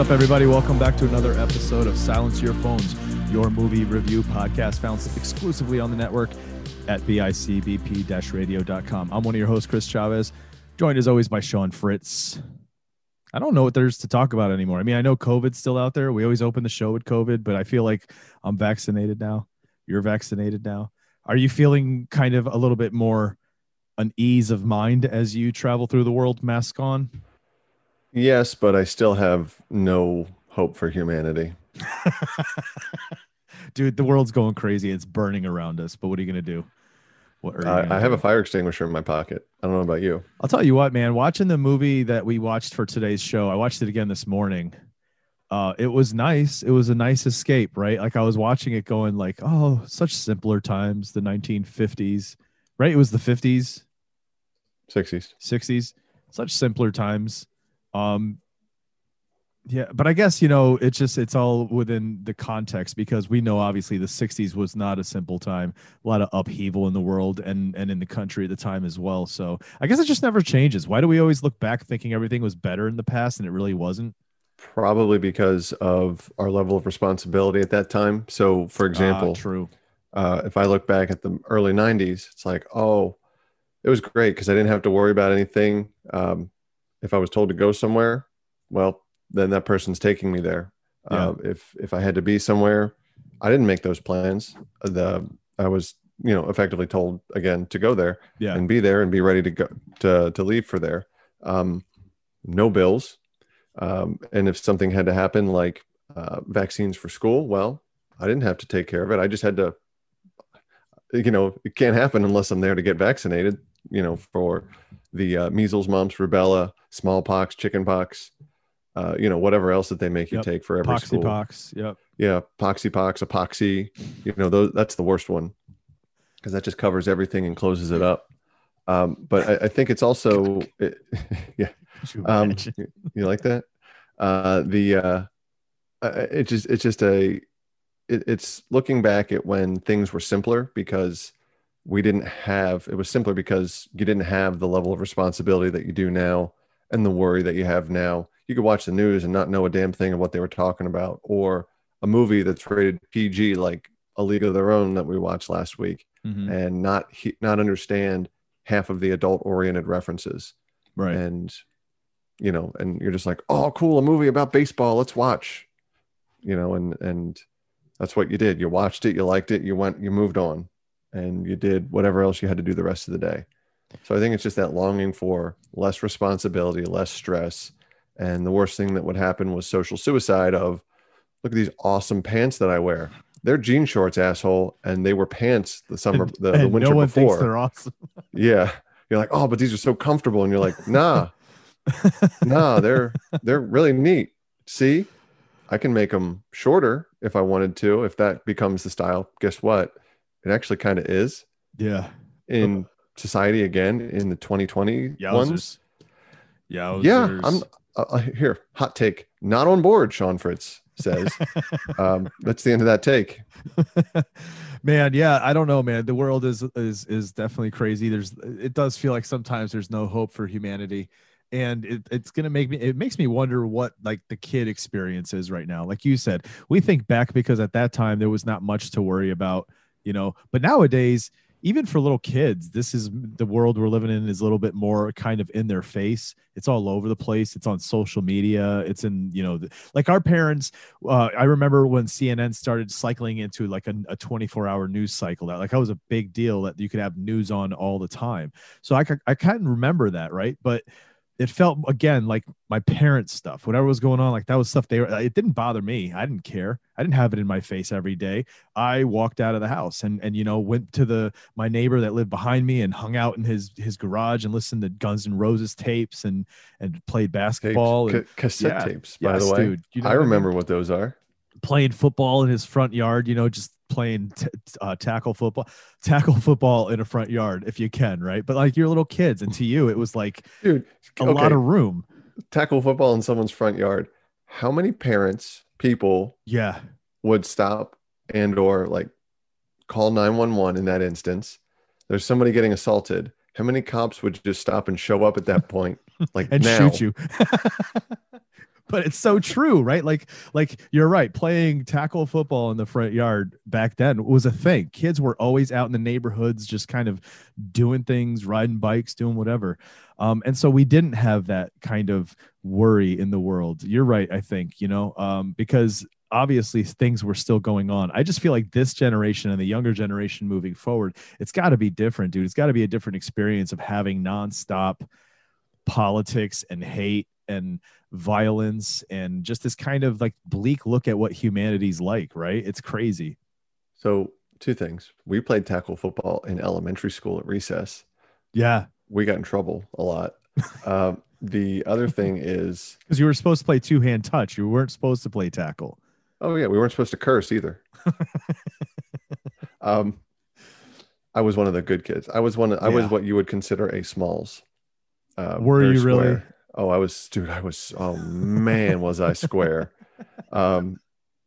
up, everybody? Welcome back to another episode of Silence Your Phones, your movie review podcast found exclusively on the network at bicbp radio.com. I'm one of your hosts, Chris Chavez, joined as always by Sean Fritz. I don't know what there's to talk about anymore. I mean, I know COVID's still out there. We always open the show with COVID, but I feel like I'm vaccinated now. You're vaccinated now. Are you feeling kind of a little bit more an ease of mind as you travel through the world, mask on? Yes, but I still have no hope for humanity. Dude, the world's going crazy. It's burning around us. But what are you gonna do? What are you I, I have do? a fire extinguisher in my pocket. I don't know about you. I'll tell you what, man. Watching the movie that we watched for today's show, I watched it again this morning. Uh, it was nice. It was a nice escape, right? Like I was watching it, going like, "Oh, such simpler times." The 1950s, right? It was the 50s, 60s. 60s, such simpler times. Um, yeah, but I guess you know it's just it's all within the context because we know obviously the 60s was not a simple time, a lot of upheaval in the world and and in the country at the time as well. So I guess it just never changes. Why do we always look back thinking everything was better in the past and it really wasn't? Probably because of our level of responsibility at that time. So, for example, Ah, true. uh, if I look back at the early 90s, it's like, oh, it was great because I didn't have to worry about anything. Um, if I was told to go somewhere, well, then that person's taking me there. Yeah. Uh, if if I had to be somewhere, I didn't make those plans. The I was you know effectively told again to go there Yeah, and be there and be ready to go to to leave for there. Um, no bills, um, and if something had to happen like uh, vaccines for school, well, I didn't have to take care of it. I just had to. You know, it can't happen unless I'm there to get vaccinated. You know, for the uh, measles, mumps, rubella, smallpox, chickenpox, uh, you know, whatever else that they make you Yep. take for every poxy school. pox. Yep. Yeah, poxypox, epoxy. You know, those that's the worst one because that just covers everything and closes it up. Um, but I, I think it's also, it, yeah. You Um, you, you like that? Uh, the uh, it just it's just a it, it's looking back at when things were simpler because we didn't have it was simpler because you didn't have the level of responsibility that you do now and the worry that you have now. You could watch the news and not know a damn thing of what they were talking about, or a movie that's rated PG like A League of Their Own that we watched last week, Mhm. and not he, not understand half of the adult oriented references Right. and you know and you're just like oh cool a movie about baseball let's watch you know and and that's what you did you watched it you liked it you went you moved on and you did whatever else you had to do the rest of the day so i think it's just that longing for less responsibility less stress and the worst thing that would happen was social suicide of look at these awesome pants that i wear they're jean shorts asshole and they were pants the summer And- the, the winter no one before thinks they're awesome. yeah. You're like, oh, but these are so comfortable. And you're like, nah, nah, they're they're really neat. See, I can make them shorter if I wanted to, if that becomes the style. Guess what? It actually kind of is yeah. in society again in the 2020 ones. Yowzers. Yowzers. Yeah, I'm uh, uh, here. Hot take. Not on board. Sean Fritz says. um, that's the end of that take. man yeah i don't know man the world is is is definitely crazy there's it does feel like sometimes there's no hope for humanity and it, it's gonna make me it makes me wonder what like the kid experience is right now like you said we think back because at that time there was not much to worry about you know but nowadays even for little kids, this is the world we're living in is a little bit more kind of in their face. It's all over the place. It's on social media. It's in, you know, the, like our parents. Uh, I remember when CNN started cycling into like a, a 24 hour news cycle that like that was a big deal that you could have news on all the time. So I, I kind of remember that. Right. But it felt again like my parents stuff whatever was going on like that was stuff they were uh, it didn't bother me. I didn't care. I didn't have it in my face every day. I walked out of the house and and you know went to the my neighbor that lived behind me and hung out in his his garage and listened to guns and roses tapes and and played basketball tapes, and, ca- cassette yeah, tapes by yes, the way. dude, you know i remember mean? what those are playing football in his front yard you know just playing t- uh, tackle football tackle football in a front yard if you can right? But like you're little kids and to you it was like dude a lot of room. Tackle football in someone's front yard how many parents people yeah. would stop and or like call 911 in that instance? There's somebody getting assaulted. How many cops would just stop and show up at that point? Like and now? shoot you but it's so true right? Like like you're right playing tackle football in the front yard back then was a thing. Kids were always out in the neighborhoods just kind of doing things riding bikes doing whatever. Um, and so we didn't have that kind of worry in the world. You're right i think you know um, because obviously things were still going on. I just feel like this generation and the younger generation moving forward it's got to be different dude. It's got to be a different experience of having nonstop politics and hate and violence and just this kind of like bleak look at what humanity's like, right? It's crazy. So, two things. We played tackle football in elementary school at recess. Yeah. We got in trouble a lot. uh, the other thing is because you were supposed to play two hand touch, you weren't supposed to play tackle. Oh, yeah. We weren't supposed to curse either. um, I was one of the good kids. I was one. Of, I was what you would consider a smalls. Uh, Were you really? Oh, I was, dude. I was. Oh man, was I square? um,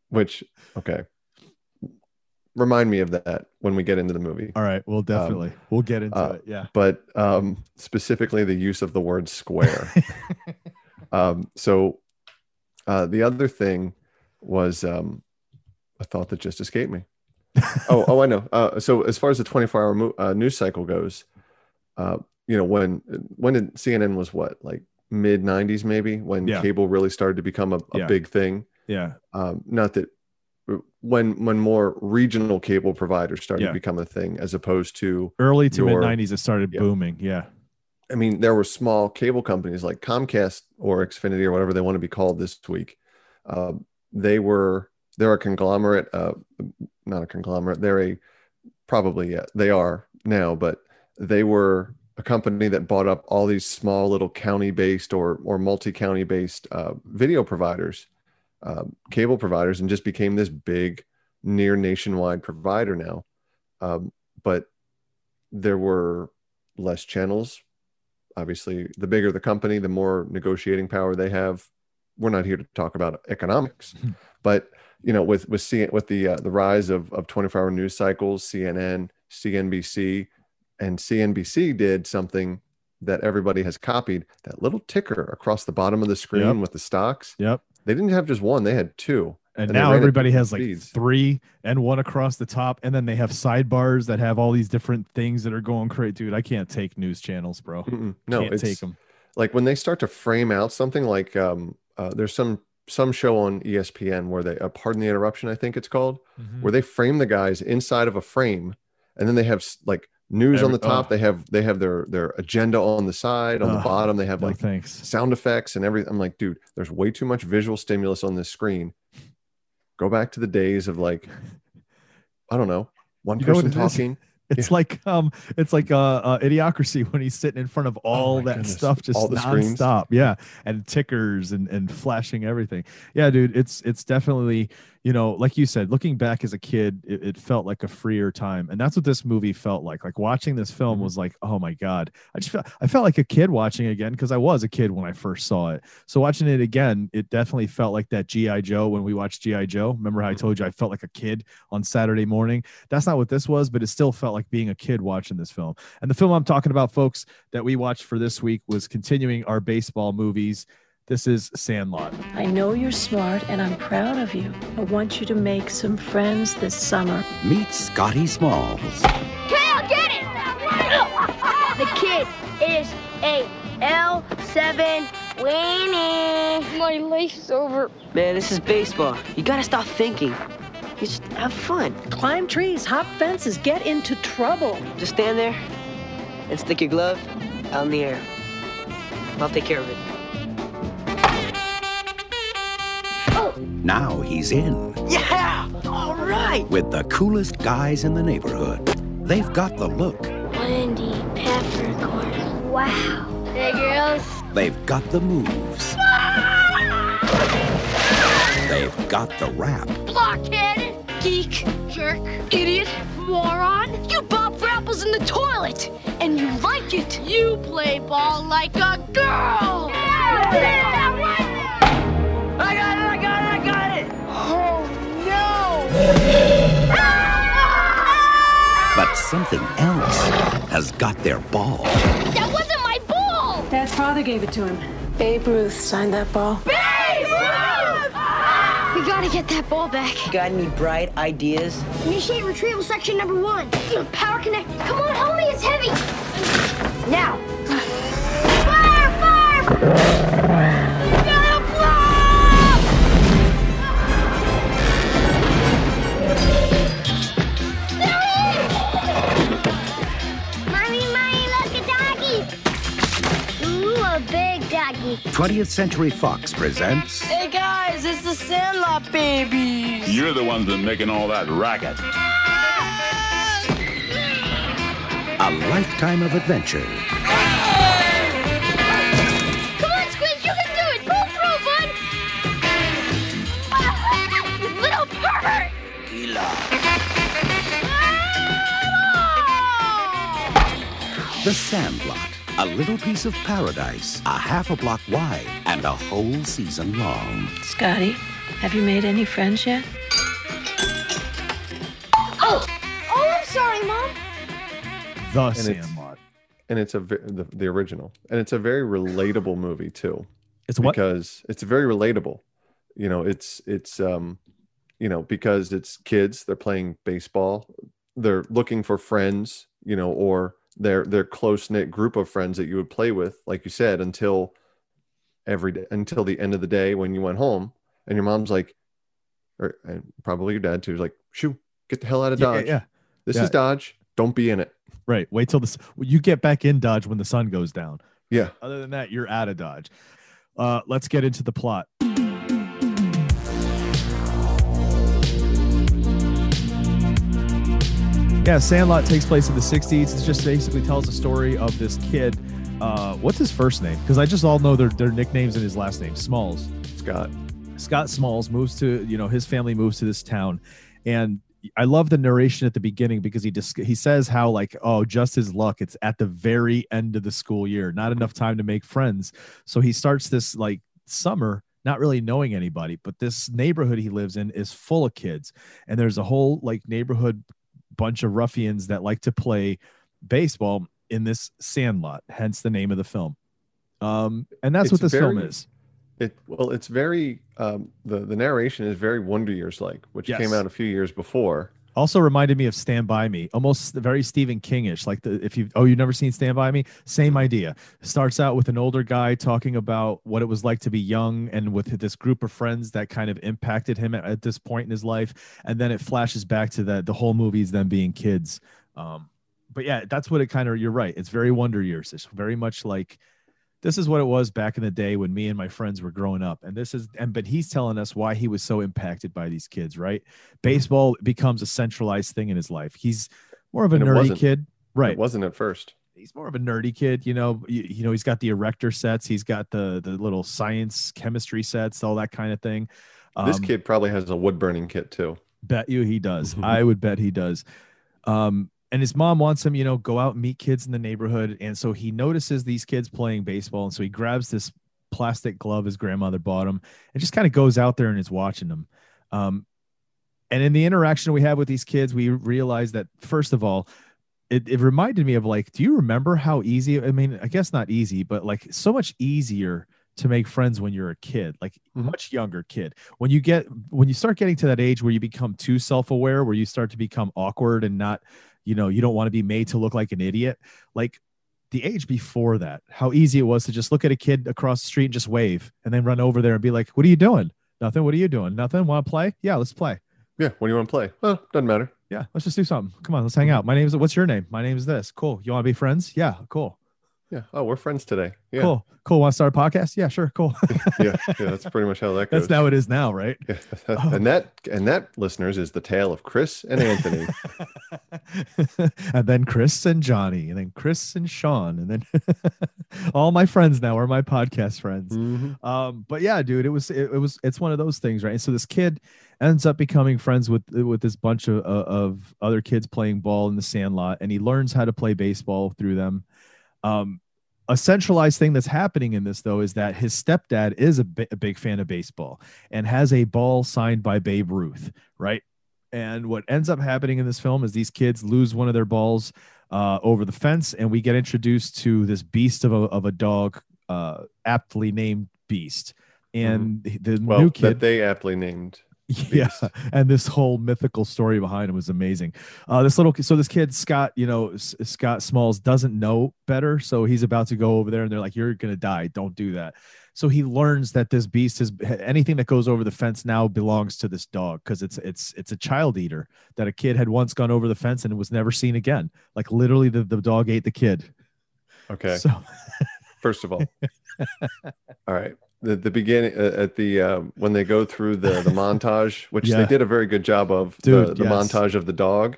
which okay. Remind me of that when we get into the movie. All right, we'll definitely we'll get into uh, it. Yeah. But um, specifically the use of the word square. um, so uh, the other thing was um, a thought that just escaped me. oh, oh, I know. Uh, so as far as the 24 hour mo- uh, news cycle goes, uh, you know, when when did CNN was what like mid 90s maybe when Yeah. cable really started to become a, a Yeah. big thing. yeah. Um, not that when when more regional cable providers started Yeah. to become a thing as opposed to Early to mid nineties it started booming. Yeah. I mean, there were small cable companies like Comcast or Xfinity or whatever they want to be called this week. Uh, they were they're a conglomerate, uh, not a conglomerate. They're a probably yeah they are now, but they were a company that bought up all these small little county based or or multi county based uh, video providers, uh, cable providers, and just became this big near nationwide provider now. Um, but there were less channels. Obviously the bigger the company the more negotiating power they have. We're not here to talk about economics but you know with with seeing with the uh, the rise of of 24 hour news cycles cnn cnbc and cnbc did something that everybody has copied that little ticker across the bottom of the screen Yep. with the stocks Yep. they didn't have just one they had two And, And now everybody has like three and one across the top, and then they have sidebars that have all these different things that are going crazy. Dude, I can't take news channels, bro. Mm-mm. no can't take them. like when they start to frame out something like um uh, there's some some show on espn where they uh, pardon the interruption i think it's called Mm-hmm. where they frame the guys inside of a frame and then they have like news on the top oh. they have they have their their agenda on the side on the bottom they have No like thanks. sound effects and everything i'm like dude there's way too much visual stimulus on this screen go back to the days of like i don't know one You know person is? talking It's like um, it's like uh, uh, idiocracy when he's sitting in front of all Oh that goodness. stuff just All the screens. nonstop. Yeah, and tickers and and flashing everything. Yeah, dude, it's it's definitely you know, like you said, looking back as a kid, it, it felt like a freer time, and that's what this movie felt like. Like watching this film Mhm. was like, oh my god, I just felt I felt like a kid watching it again because I was a kid when I first saw it. So watching it again, it definitely felt like that GI Joe when we watched GI Joe. Remember how I Mhm. told you I felt like a kid on Saturday morning? That's not what this was, but it still felt like being a kid watching this film. And the film I'm talking about, folks, that we watched for this week was continuing our baseball movies. This is Sandlot. I know you're smart and I'm proud of you. I want you to make some friends this summer. Meet Scotty Smalls. Kale, get It is a L7 winning. My life's over. Man, this is baseball. You gotta stop thinking. You just have fun. Climb trees, hop fences, get into trouble. Just stand there and stick your glove out in the air. I'll take care of it. Now he's in Yeah! All right! with the coolest guys in the neighborhood. They've got the look, Wendy Peppercorn. Wow. Hey, girls. they've got the moves, they've got the rap. Blockhead, geek, jerk, idiot, moron. You bob for apples in the toilet, and you like it. You play ball like a girl. I got it! I got it! Something else has got their ball. That wasn't my ball. Dad's father gave it to him. Babe Ruth signed that ball. Babe Ruth! We gotta get that ball back. Got any bright ideas? Initiate retrieval section number one. Power connect. Come on, help me. It's heavy. Now. Fire! Fire! 20th Century Fox presents Hey guys, it's the Sandlot babies! You're the ones that making all that racket. A Lifetime of Adventure. Come on, Squeak, you can do it. Pull through, bud. You little pervert. Gila. The Sandlot. A little piece of paradise, a half a block wide, and a whole season long. Scotty, have you made any friends yet? Oh, Oh, I'm sorry, Mom. The it's- Sandlot. and it's a ve- the, the original, and it's a very relatable movie too. It's what? because it's very relatable. You know, it's it's um, you know, because it's kids. They're playing baseball. They're looking for friends. You know, or they're they're close knit group of friends that you would play with, like you said, until every day until the end of the day when you went home, and your mom's like, or and probably your dad too, is like, "Shoo, get the hell out of Yeah, yeah, Dodge. yeah. This Yeah. is Dodge. Don't be in it." Right. Wait till this. You get back in Dodge when the sun goes down. Yeah. Other than that, you're out of Dodge. Uh, let's get into the plot. Yeah, Sandlot takes place in the 60s. It just basically tells the story of this kid. Uh, what's his first name? Because I just all know their, their nicknames and his last name, Smalls. Scott. Scott Smalls moves to, you know, his family moves to this town. And I love the narration at the beginning because he just he says how like oh just his luck it's at the very end of the school year not enough time to make friends so he starts this like summer not really knowing anybody but this neighborhood he lives in is full of kids and there's a whole like neighborhood bunch of ruffians that like to play baseball in this sandlot hence the name of the film um and that's It's what this film is It well, it's very um, the the narration is very Wonder Years like, which Yes. came out a few years before. Also reminded me of Stand By Me, almost very Stephen Kingish. Like the if you oh you've never seen Stand By Me, same idea. Starts out with an older guy talking about what it was like to be young and with this group of friends that kind of impacted him at, at this point in his life, and then it flashes back to the the whole movie is them being kids. Um, but yeah, that's what it kind of. You're right. It's very Wonder Years. It's very much like this is what it was back in the day when me and my friends were growing up and this is and but he's telling us why he was so impacted by these kids right? Baseball becomes a centralized thing in his life. He's more of a nerdy kid. Right. It wasn't at first. he's more of a nerdy kid you know you, you know he's got the erector sets he's got the the little science chemistry sets all that kind of thing. This Um, kid probably has a wood burning kit too. bet you he does. I would bet he does. Um and his mom wants him you know go out and meet kids in the neighborhood. And so he notices these kids playing baseball. And so he grabs this plastic glove his grandmother bought him and just kind of goes out there and is watching them. Um and in the interaction we have with these kids we realize that first of all it, it reminded me of like do you remember how easy i mean i guess not easy but like so much easier to make friends when you're a kid like Mhm. much younger kid. When you get when you start getting to that age where you become too self-aware where you start to become awkward and not you know you don't want to be made to look like an idiot like the age before that, how easy it was to just look at a kid across the street and just wave and then run over there and be like, What are you doing? Nothing. What are you doing? Nothing. Want to play? Yeah, let's play. Yeah. What do you want to play? Well, doesn't matter. Yeah, let's just do something. Come on, let's hang out. My name's what's your name? My name's this. Cool. You want to be friends? Yeah, cool. Yeah. Oh, we're friends today. Yeah. Cool. Cool. Want to start a podcast? Yeah, sure. Cool. yeah. Yeah. That's pretty much how that goes. That's now it is now, right? Yeah. Oh. And that and that listeners is the tale of Chris and Anthony. and then Chris and Johnny, and then Chris and Sean, and then all my friends now are my podcast friends. Mhm. Um, but yeah, dude, it was it, it was it's one of those things, right? And so this kid ends up becoming friends with with this bunch of of- other kids playing ball in the sandlot, and he learns how to play baseball through them. Um, a centralized thing that's happening in this though is that his stepdad is a, bi- a big fan of baseball and has a ball signed by Babe Ruth, right? And what ends up happening in this film is these kids lose one of their balls uh, over the fence, and we get introduced to this beast of a, of a dog, uh, aptly named Beast. And the Well, new that kid, they aptly named. yeah, and this whole mythical story behind him was amazing. Uh, this little, so this kid Scott, you know, S- Scott Smalls doesn't know better, so he's about to go over there, and they're like, "You're gonna die! Don't do that." So he learns that this beast is anything that goes over the fence now belongs to this dog because it's it's it's a child eater that a kid had once gone over the fence and was never seen again. Like literally, the, the dog ate the kid. Okay. So First of all, all right. The the beginning uh, at the uh, when they go through the the montage, which Yeah. they did a very good job of. Dude, the, the yes. montage of the dog.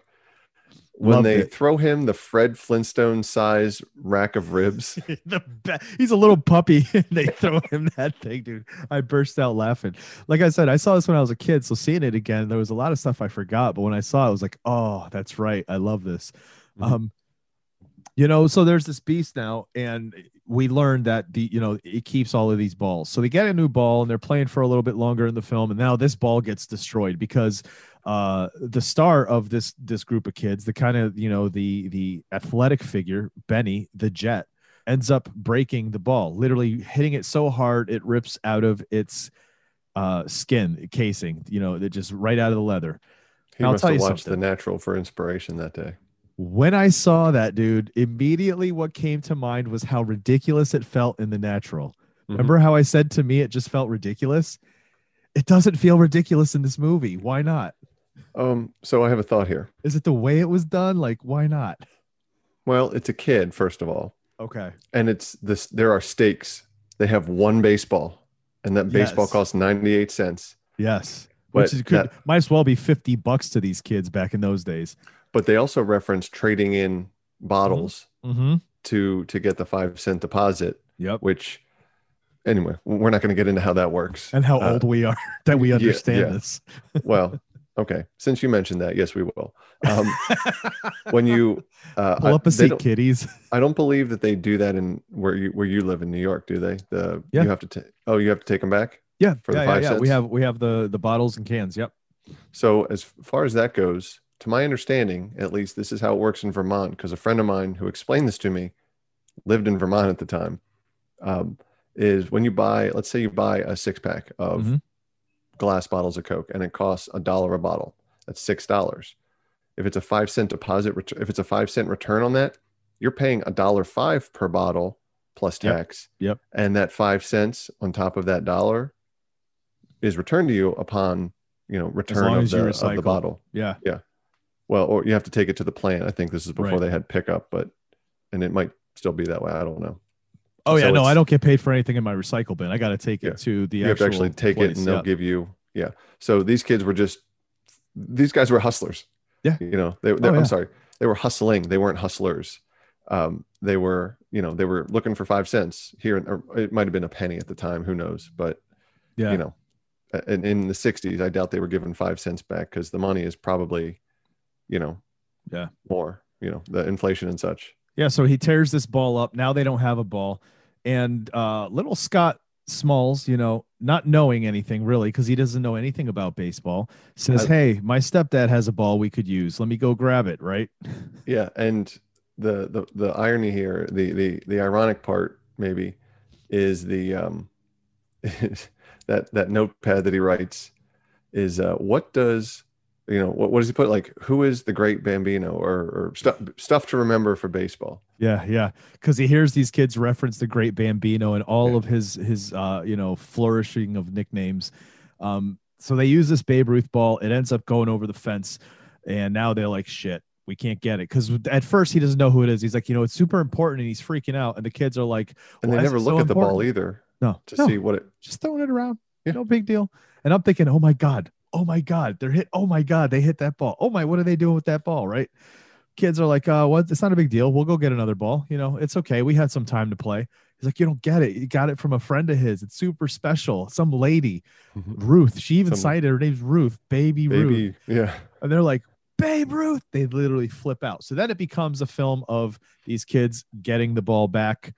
When Loved they it. throw him the Fred Flintstone size rack of ribs, the be- he's a little puppy. And they throw him that thing dude. I burst out laughing. Like i said i saw this when i was a kid so seeing it again there was a lot of stuff i forgot but when i saw it i was like oh that's right. I love this. Mhm. um you know so there's this beast now and we learned that the you know it keeps all of these balls. So they get a new ball and they're playing for a little bit longer in the film and now this ball gets destroyed because uh the star of this this group of kids the kind of you know the the athletic figure benny the jet ends up breaking the ball literally hitting it so hard it rips out of its uh skin casing you know it just right out of the leather he I'll must tell have you watched something. The Natural for inspiration that day. when I saw that dude, immediately what came to mind was how ridiculous it felt in the natural. Mhm. Remember how I said to me it just felt ridiculous? It doesn't feel ridiculous in this movie. Why not? Um, so I have a thought here. Is it the way it was done? Like, why not? Well, it's a kid, first of all, Okay. and it's this. There are stakes. They have one baseball, and that baseball Yes. costs ninety eight cents. Yes. But Which is, could that- might as well be 50 bucks to these kids back in those days. But they also reference trading in bottles Mm-hmm. to to get the five cent deposit. Yep. Which, anyway, we're not going to get into how that works. And how Uh, old we are that we yeah, understand yeah. this. well, okay. Since you mentioned that, yes, we will. Um, when you uh, Pull I- up a seat, don't- kiddies. I don't believe that they do that in where you where you live in New York, do they? The Yeah. you have to take. Oh, you have to take them back. Yeah. For the yeah, yeah, five yeah. We cents? have we have the the bottles and cans. Yep. So as far as that goes, to my understanding, at least this is how it works in Vermont. Because a friend of mine who explained this to me lived in Vermont at the time. Um, is when you buy, let's say you buy a six pack of Mhm. Glass bottles of Coke and it costs a dollar a bottle. That's six dollars. If it's a five cent deposit, if it's a five cent return on that, you're paying a dollar five per bottle plus tax. Yep. And that five cents on top of that dollar is returned to you upon you know return of the, of the bottle. Yeah. Yeah. Well, or you have to take it to the plant. I think this is before Right. they had pickup, but and it might still be that way. I don't know. Oh yeah, So no, I don't get paid for anything in my recycle bin. I got to take it Yeah. to the you have to actually actual take it and they'll yeah. give you yeah. So these kids were just these guys were hustlers. Yeah. You know, they, they Oh. I'm sorry. They were hustling. They weren't hustlers. Um, they were, you know, they were looking for five cents here. Or it might have been a penny at the time. Who knows? But yeah. you know, in, in the 60s, I doubt they were given five cents back because the money is probably, you know, Yeah. more, you know, the inflation and such. Yeah, so he tears this ball up. Now they don't have a ball. And uh little Scott Smalls, you know, not knowing anything really because he doesn't know anything about baseball, says, "Hey, my stepdad has a ball we could use. Let me go grab it." Right? Yeah, and the the the irony here, the the the ironic part maybe is the um that that notepad that he writes is uh what does you know what, what does he put like who is the great bambino or, or stuff stuff to remember for baseball Yeah, yeah, because he hears these kids reference the great Bambino and all Yeah. of his his uh you know flourishing of nicknames. Um, so they use this Babe Ruth ball. It ends up going over the fence, and now they're like, "Shit, we can't get it." Because at first he doesn't know who it is. He's like, "You know, it's super important," and he's freaking out. And the kids are like, and they never look so at the ball either No, to no, see what it just throwing it around. Yeah. No big deal. And I'm thinking, oh my God, oh my God, they're hit. Oh my God, they hit that ball. Oh my, what are they doing with that ball? Right. Kids are like, uh, what? It's not a big deal. We'll go get another ball. You know, it's okay. We had some time to play. He's like, you don't get it. You got it from a friend of his. It's super special. Some lady, Ruth. She even Some- cited her name's Ruth, baby, Ruth. yeah And they're like, Babe Ruth. They literally flip out. So then it becomes a film of these kids getting the ball back,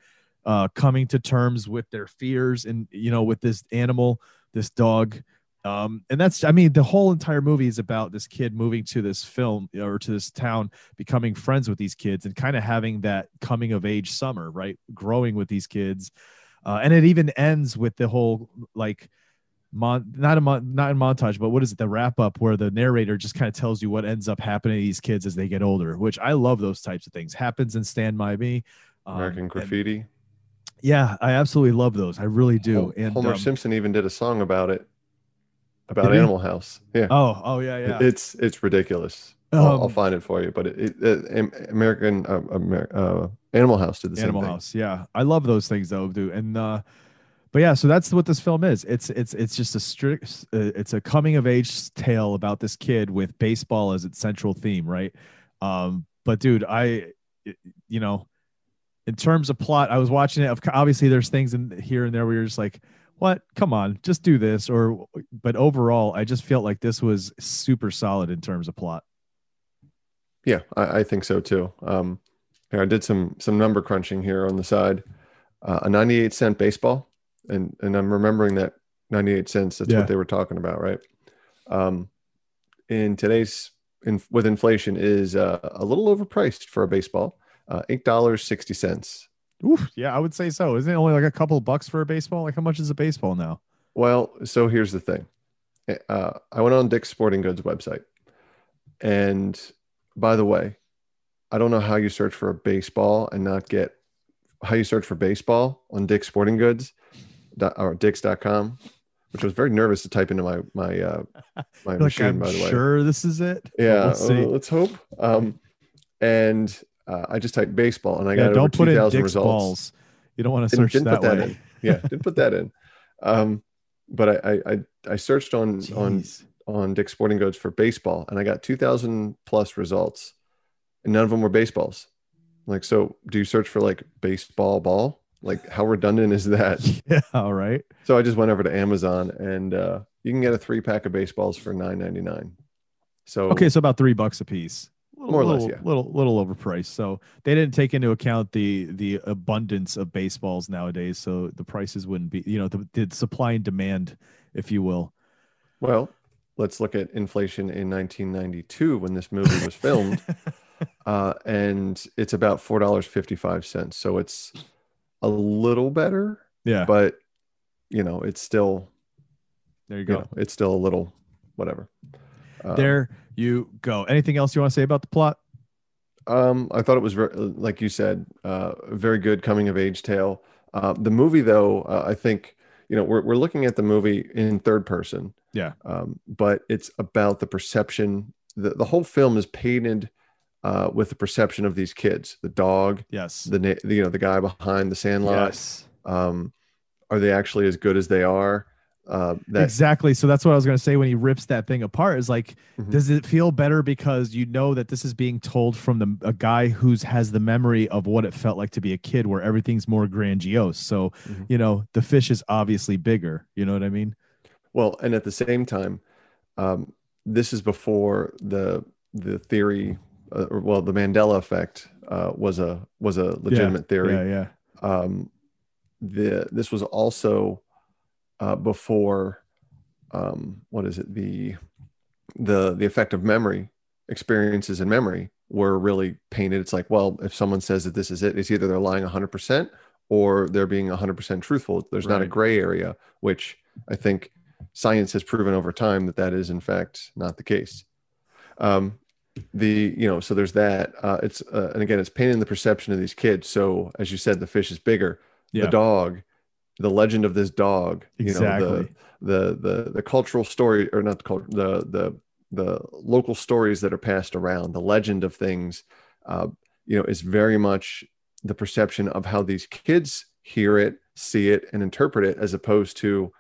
uh, coming to terms with their fears and, you know, with this animal, this dog. Um, and that's, I mean, the whole entire movie is about this kid moving to this film or to this town, becoming friends with these kids and kind of having that coming of age summer, right? Growing with these kids. Uh, and it even ends with the whole like, mon not a mon- not in montage, but what is it? The wrap up where the narrator just kind of tells you what ends up happening to these kids as they get older, which I love those types of things. Happens in Stand by Me. Um, american and- graffiti yeah, I absolutely love those. I really do. And homer um, simpson even did a song about it about Did animal house yeah Oh, oh yeah, yeah. it's it's ridiculous I'll, I'll Um, find it for you but it, it, it american uh, Amer- uh, animal house did the Animal same thing Animal House. Yeah, I love those things though, dude. And uh, but yeah, so that's what this film is. It's it's it's just a strict. Uh, it's a coming of age tale about this kid with baseball as its central theme, right? Um, but dude, I, you know, in terms of plot, I was watching it. Obviously, there's things in here and there where you're just like, what? Come on, just do this. Or, but overall, I just felt like this was super solid in terms of plot. Yeah, I, I think so too. Um, here I did some some number crunching here on the side. Uh, a 98 cent baseball, and and I'm remembering that 98 cents. That's Yeah. what they were talking about, right? Um, in today's in with inflation is uh, a little overpriced for a baseball. Uh, Eight dollars sixty cents. Oof, yeah, I would say so. Isn't it only like a couple of bucks for a baseball? Like, how much is a baseball now? Well, so here's the thing. Uh, I went on Dick's Sporting Goods website, and by the way, I don't know how you search for a baseball and not get how you search for baseball on Dick's Sporting Goods dot- or Dick's.com, which I was very nervous to type into my my uh, my Like, machine. I'm by the way, sure this is it. yeah, see. uh, let's hope. Um, and uh, I just typed baseball, and I yeah, got over don't put in Dick's results. balls. You don't want to Didn't, search didn't that, put that way. in. Yeah, didn't put that in. Um, but I, I I searched on on Jeez. on Dick's Sporting Goods for baseball, and I got two thousand plus results, and none of them were baseballs. Like, so do you search for like baseball ball? Like, how redundant is that? Yeah, all right. so I just went over to Amazon, and uh, you can get a three pack of baseballs for nine ninety nine. So Okay, so about three bucks a piece. Little- More or less, little, yeah. Little, little overpriced. So they didn't take into account the the abundance of baseballs nowadays. So the prices wouldn't be, you know, the, the supply and demand, if you will. Well, let's look at inflation in 1992 when this movie was filmed, uh, and it's about four dollars fifty five cents. So it's a little better, Yeah, but you know, it's still there you you go. know, it's still a little whatever. Uh, there you go. Anything else you want to say about the plot? Um, I thought it was very, like you said, uh, a very good coming of age tale. Uh, the movie, though, uh, I think you know we're we're looking at the movie in third person. Yeah. Um, but it's about the perception. The the whole film is painted uh, with the perception of these kids, the dog, Yes. the, na- the you know the guy behind the sandlot. yes. Um, are they actually as good as they are? Uh, that exactly. So that's what I was going to say when he rips that thing apart. Is like, Mhm. does it feel better because you know that this is being told from the a guy who's has the memory of what it felt like to be a kid, where everything's more grandiose. So Mhm. you know the fish is obviously bigger. You know what I mean? Well, and at the same time, um, this is before the the theory, uh, or, well, the Mandela effect uh, was a was a legitimate theory. Yeah, yeah. Um, the this was also uh, before um, what is it the the the effect of memory experiences in memory were really painted. It's like, well, if someone says that this is it, it's either they're lying 100% or they're being 100% truthful. There's not a gray area, which I think science has proven over time that that is in fact not the case. Um, the you know so there's that. Uh, it's uh, and again it's painting the perception of these kids. So as you said, the fish is bigger. Yeah. The dog, the legend of this dog. You know the the the the cultural story or not the culture the the the local stories that are passed around the legend of things uh, you know is very much the perception of how these kids hear it see it and interpret it as opposed to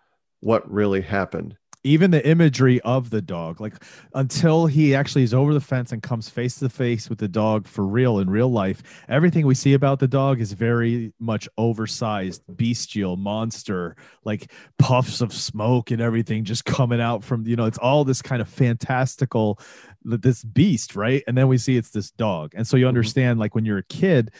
what really happened even the imagery of the dog like until he actually is over the fence and comes face to face with the dog for real in real life everything we see about the dog is very much oversized bestial monster like puffs of smoke and everything just coming out from you know it's all this kind of fantastical this beast right? And then we see it's this dog. And so you mm-hmm. understand like when you're a kid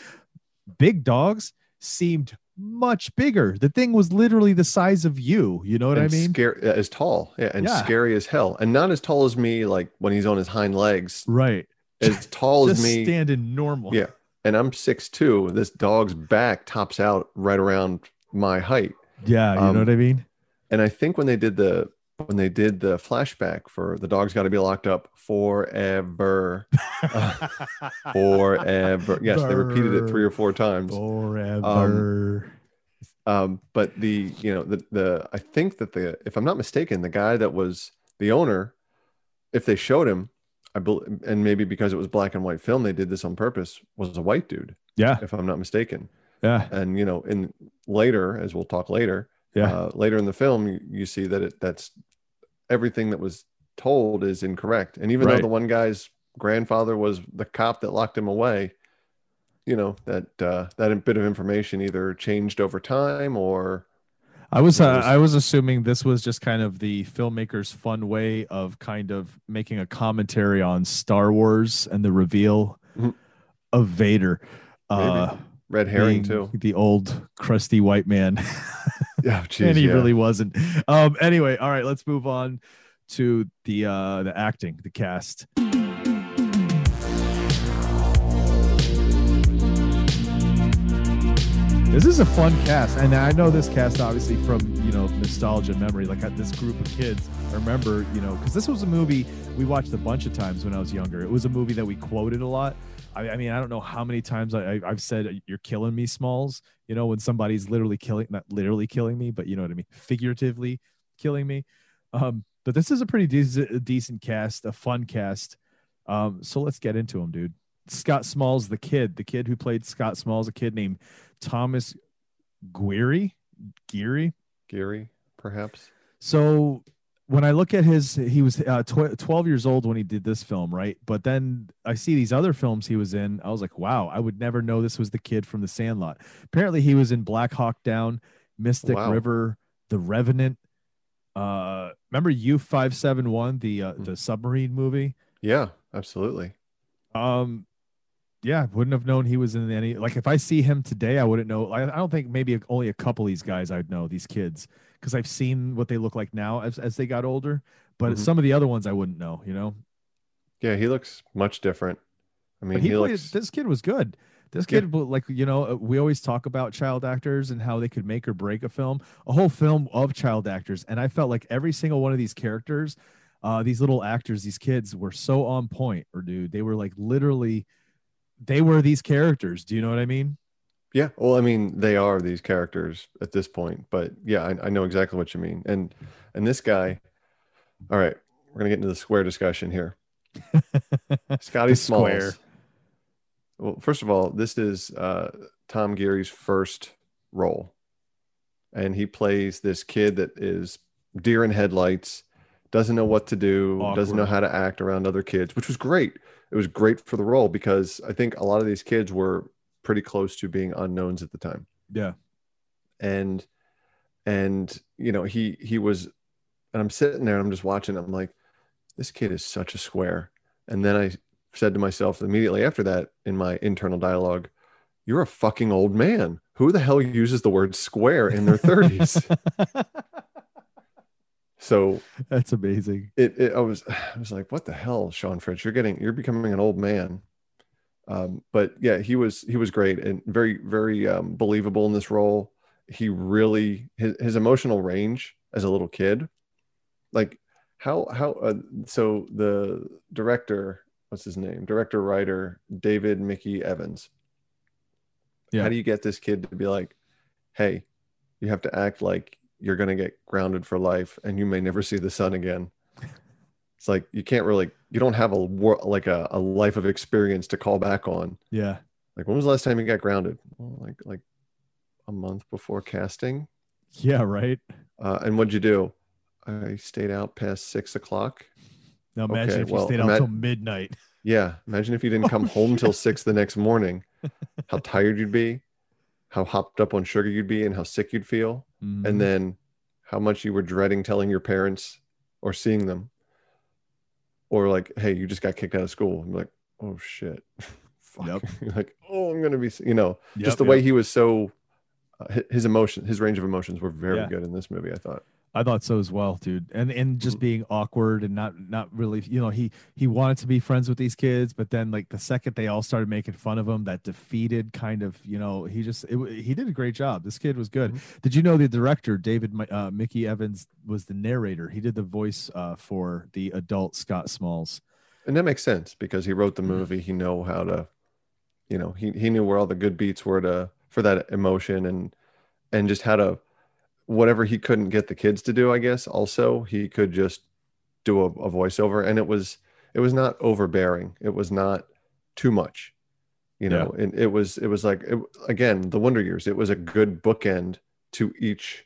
big dogs seemed much bigger the thing was literally the size of you you know what i mean scary as tall yeah and Yeah. scary as hell and not as tall as me like when he's on his hind legs right as tall as me standing normal Yeah. And I'm six two. This dog's back tops out right around my height. Yeah, you Um, know what I mean? And I think when they did the when they did the flashback for the dog's got to be locked up forever. Uh, forever. Yes, they repeated it three or four times. Forever. Um, but the you know the the I think that the if I'm not mistaken, the guy that was the owner, if they showed him, I believe, and maybe because it was black and white film, they did this on purpose, was a white dude. Yeah. if I'm not mistaken. yeah. and you know in later as we'll talk later Yeah. uh, later in the film you, you see that it that's everything that was told is incorrect and even Right. though the one guy's grandfather was the cop that locked him away you know that uh, that bit of information either changed over time or I was uh, I was assuming this was just kind of the filmmaker's fun way of kind of making a commentary on Star Wars and the reveal Mhm. of Vader. Uh red herring too The old crusty white man. yeah geez, and he yeah. really wasn't. Um anyway, all right, let's move on to the uh the acting, the cast. This is a fun cast, and I know this cast obviously from you know nostalgia memory. Like this group of kids, I remember you know because this was a movie we watched a bunch of times when I was younger. It was a movie that we quoted a lot. I, I mean, I don't know how many times I, I, I've said "You're killing me, Smalls." You know, when somebody's literally killing, not literally killing me, but you know what I mean, figuratively killing me. Um, but this is a pretty decent, decent cast, a fun cast. Um, so let's get into them, dude. Scott Smalls, the kid, the kid who played Scott Smalls, a kid named Thomas Guiry, Geary. Geary perhaps So when I look at his, he was uh, tw- 12 years old when he did this film, right? But then I see these other films he was in. I was like, wow, I would never know this was the kid from The Sandlot. Apparently, he was in Black Hawk Down, Mystic Wow. River, The Revenant. Uh, remember U five seven one, the uh, the submarine movie. yeah absolutely Um, yeah, wouldn't have known he was in any. Like, if I see him today, I wouldn't know. I, I don't think maybe only a couple of these guys I'd know these kids because I've seen what they look like now as as they got older. But Mhm. some of the other ones I wouldn't know. You know, yeah he looks much different i mean but he, he, played. looks This kid was good. This Yeah. kid, like you know, uh, we always talk about child actors and how they could make or break a film. A whole film of child actors, and I felt like every single one of these characters, uh, these little actors, these kids were so on point. Or dude, they were like literally, they were these characters. Do you know what I mean? Yeah, well, I mean, they are these characters at this point, but yeah, I, I know exactly what you mean. And and this guy, all right, we're gonna get into the square discussion here. Scotty Smalls. square. Well, first of all, this is uh, Tom Geary's first role, and he plays this kid that is deer in headlights, doesn't know what to do, doesn't know how to act around other kids, which was great. It was great for the role because I think a lot of these kids were pretty close to being unknowns at the time. Yeah. and and you know he he was and i'm sitting there and i'm just watching. I'm like this kid is such a square. And then i said to myself immediately after that in my internal dialogue you're a fucking old man. Who the hell uses the word square in their 30s so That's amazing. it, it i was i was like what the hell sean fritz you're getting you're becoming an old man um, but yeah he was he was great and very very um, believable in this role. He really his, his emotional range as a little kid like how how uh, so the director what's his name? Director writer david mickey evans. Yeah. how do you get this kid to be like hey you have to act like you're going to get grounded for life and you may never see the sun again it's like you can't really you don't have a like a, a life of experience to call back on Yeah. like when was the last time you got grounded well, like like a month before casting Yeah. Right. uh, and what'd you do i stayed out past six o'clock Now imagine Okay, if you well, stayed out ima- till midnight. Yeah. Imagine if you didn't come home till six the next morning, how tired you'd be, how hopped up on sugar you'd be, and how sick you'd feel. Mhm. And then how much you were dreading telling your parents or seeing them. Or like, hey, you just got kicked out of school. I'm like, oh shit. Fuck. Yep. Like, oh, I'm gonna be, you know, Yep, just the yep. way he was so. Uh, his emotion, his range of emotions were very Yeah. good in this movie. I thought. I thought so as well, dude. And and just being awkward and not not really, you know, he he wanted to be friends with these kids, but then like the second they all started making fun of him, that defeated kind of, you know, he just it, he did a great job. This kid was good. Did you know the director David uh, Mickey Evans was the narrator? He did the voice uh, for the adult Scott Smalls. and that makes sense because he wrote the Mm-hmm. movie he know how to you know he, he knew where all the good beats were to for that emotion and and just how to whatever he couldn't get the kids to do i guess also he could just do a, a voiceover. And it was it was not overbearing. It was not too much you know and it was it was like it, again the wonder years it was a good bookend to each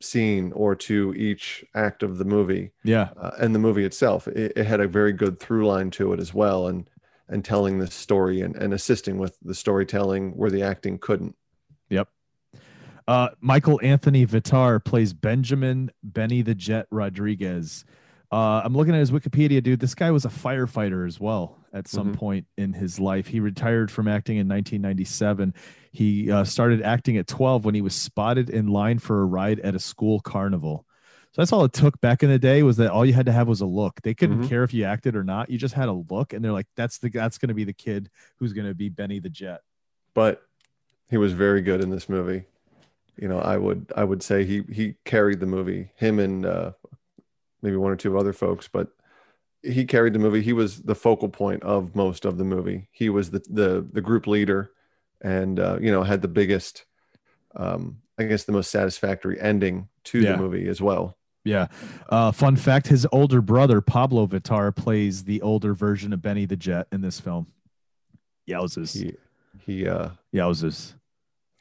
scene or to each act of the movie Yeah, uh, and the movie itself. It, it had a very good through line to it as well and and telling this story and, and assisting with the storytelling where the acting couldn't. Yep. Uh, Michael Anthony Vitar plays Benjamin Benny the Jet Rodriguez. Uh, I'm looking at his Wikipedia, dude. This guy was a firefighter as well at some Mhm. point in his life. He retired from acting in 1997. He uh, started acting at 12 when he was spotted in line for a ride at a school carnival. So that's all it took back in the day was that all you had to have was a look. They couldn't Mhm. care if you acted or not. You just had a look, and they're like, "That's the that's going to be the kid who's going to be Benny the Jet." but he was very good in this movie you know i would i would say he he carried the movie him and uh maybe one or two other folks but he carried the movie he was the focal point of most of the movie he was the the, the group leader and uh you know had the biggest um i guess the most satisfactory ending to Yeah. the movie as well Yeah. Uh, fun fact: his older brother Pablo Vitar plays the older version of Benny the Jet in this film. Yowzers! he he uh Yowzers!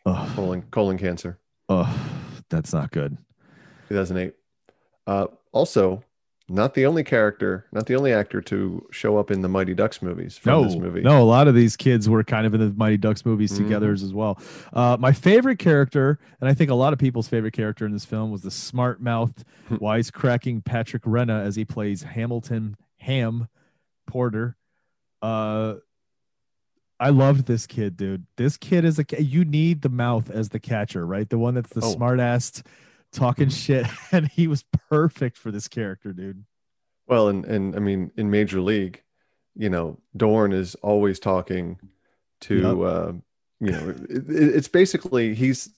Oh, colon colon cancer oh, that's not good. 2008 uh also not the only character not the only actor to show up in the mighty ducks movies from No, this movie no, a lot of these kids were kind of in the Mighty Ducks movies Mhm. together as well. Uh, my favorite character, and I think a lot of people's favorite character in this film, was the smart mouthed, Hmm. wisecracking Patrick Renna as he plays Hamilton Ham Porter. Uh, I loved this kid, dude. This kid is a you need the mouth as the catcher, right? The one that's the Oh. smart ass talking shit, and he was perfect for this character, dude. well and and i mean in major league you know dorn is always talking to Yep. uh you know it, it- it's basically he's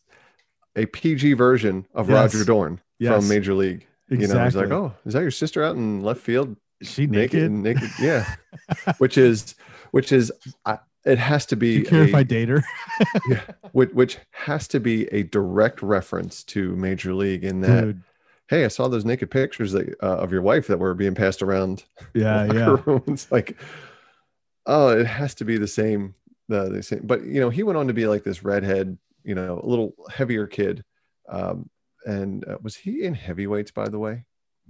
a pg version of Yes. roger dorn Yes. from major league you know he's like oh is that your sister out in left field She naked naked. naked yeah which is which is I, it has to be. Do you care if a- I date her? yeah, which, which has to be a direct reference to Major League in that. Dude. Hey, I saw those naked pictures that, uh, of your wife that were being passed around. Yeah, yeah. room. It's like, oh, it has to be the same. The, the same. But you know, he went on to be like this redhead, you know, a little heavier kid. Um, and uh, was he in heavyweights? By the way,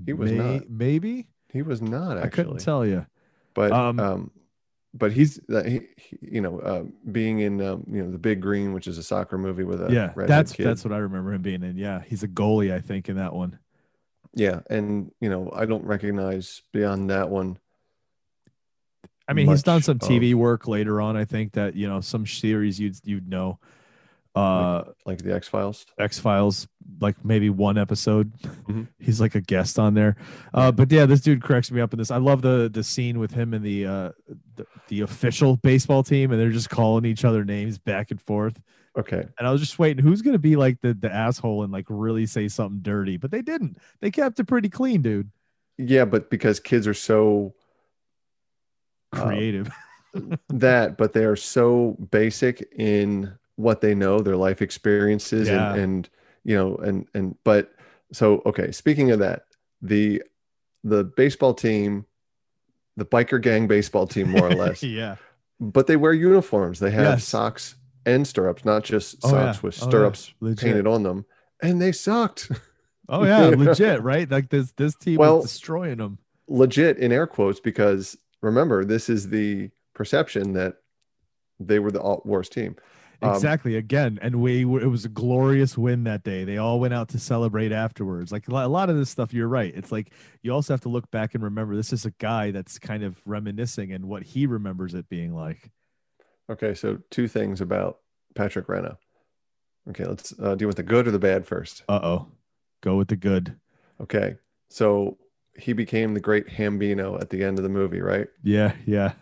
he was May- not. Maybe He was not. Actually, I couldn't tell you. but Um, um, but he's uh, he, he, you know uh, being in um, you know the Big Green, which is a soccer movie with a yeah, that's kid. that's what I remember him being in. Yeah, he's a goalie, I think, in that one. yeah, and you know I don't recognize beyond that one. I mean, he's done some of- TV work later on. I think that you know some series you'd you'd know. Uh, like the X Files. X Files, like maybe one episode. Mhm. He's like a guest on there. Uh, but yeah, this dude cracks me up in this. I love the the scene with him and the uh the, the official baseball team, and they're just calling each other names back and forth. Okay, And I was just waiting, who's gonna be like the the asshole and like really say something dirty? But they didn't. They kept it pretty clean, dude. Yeah, but because kids are so Uh, Creative. that, but they are so basic in what they know, their life experiences, Yeah. and, and you know, and and but so okay. Speaking of that, the the baseball team, the biker gang baseball team, more or less, yeah. but they wear uniforms. They have Yes. socks and stirrups, not just Oh, socks yeah. with Oh, yeah. stirrups painted on them, and they sucked. Oh yeah, legit, right? Like this this team Well- was destroying them. Legit in air quotes because remember this is the perception that they were the worst team. Um, Exactly. Again, and we were, it was a glorious win that day. They all went out to celebrate afterwards. Like a lot- a lot of this stuff, you're right. It's like you also have to look back and remember this is a guy that's kind of reminiscing and what he remembers it being like. Okay, so two things about Patrick Renna. Okay, let's uh, deal with the good or the bad first. Uh oh. Go with the good. Okay, so he became the great Hambino at the end of the movie, right? Yeah, yeah.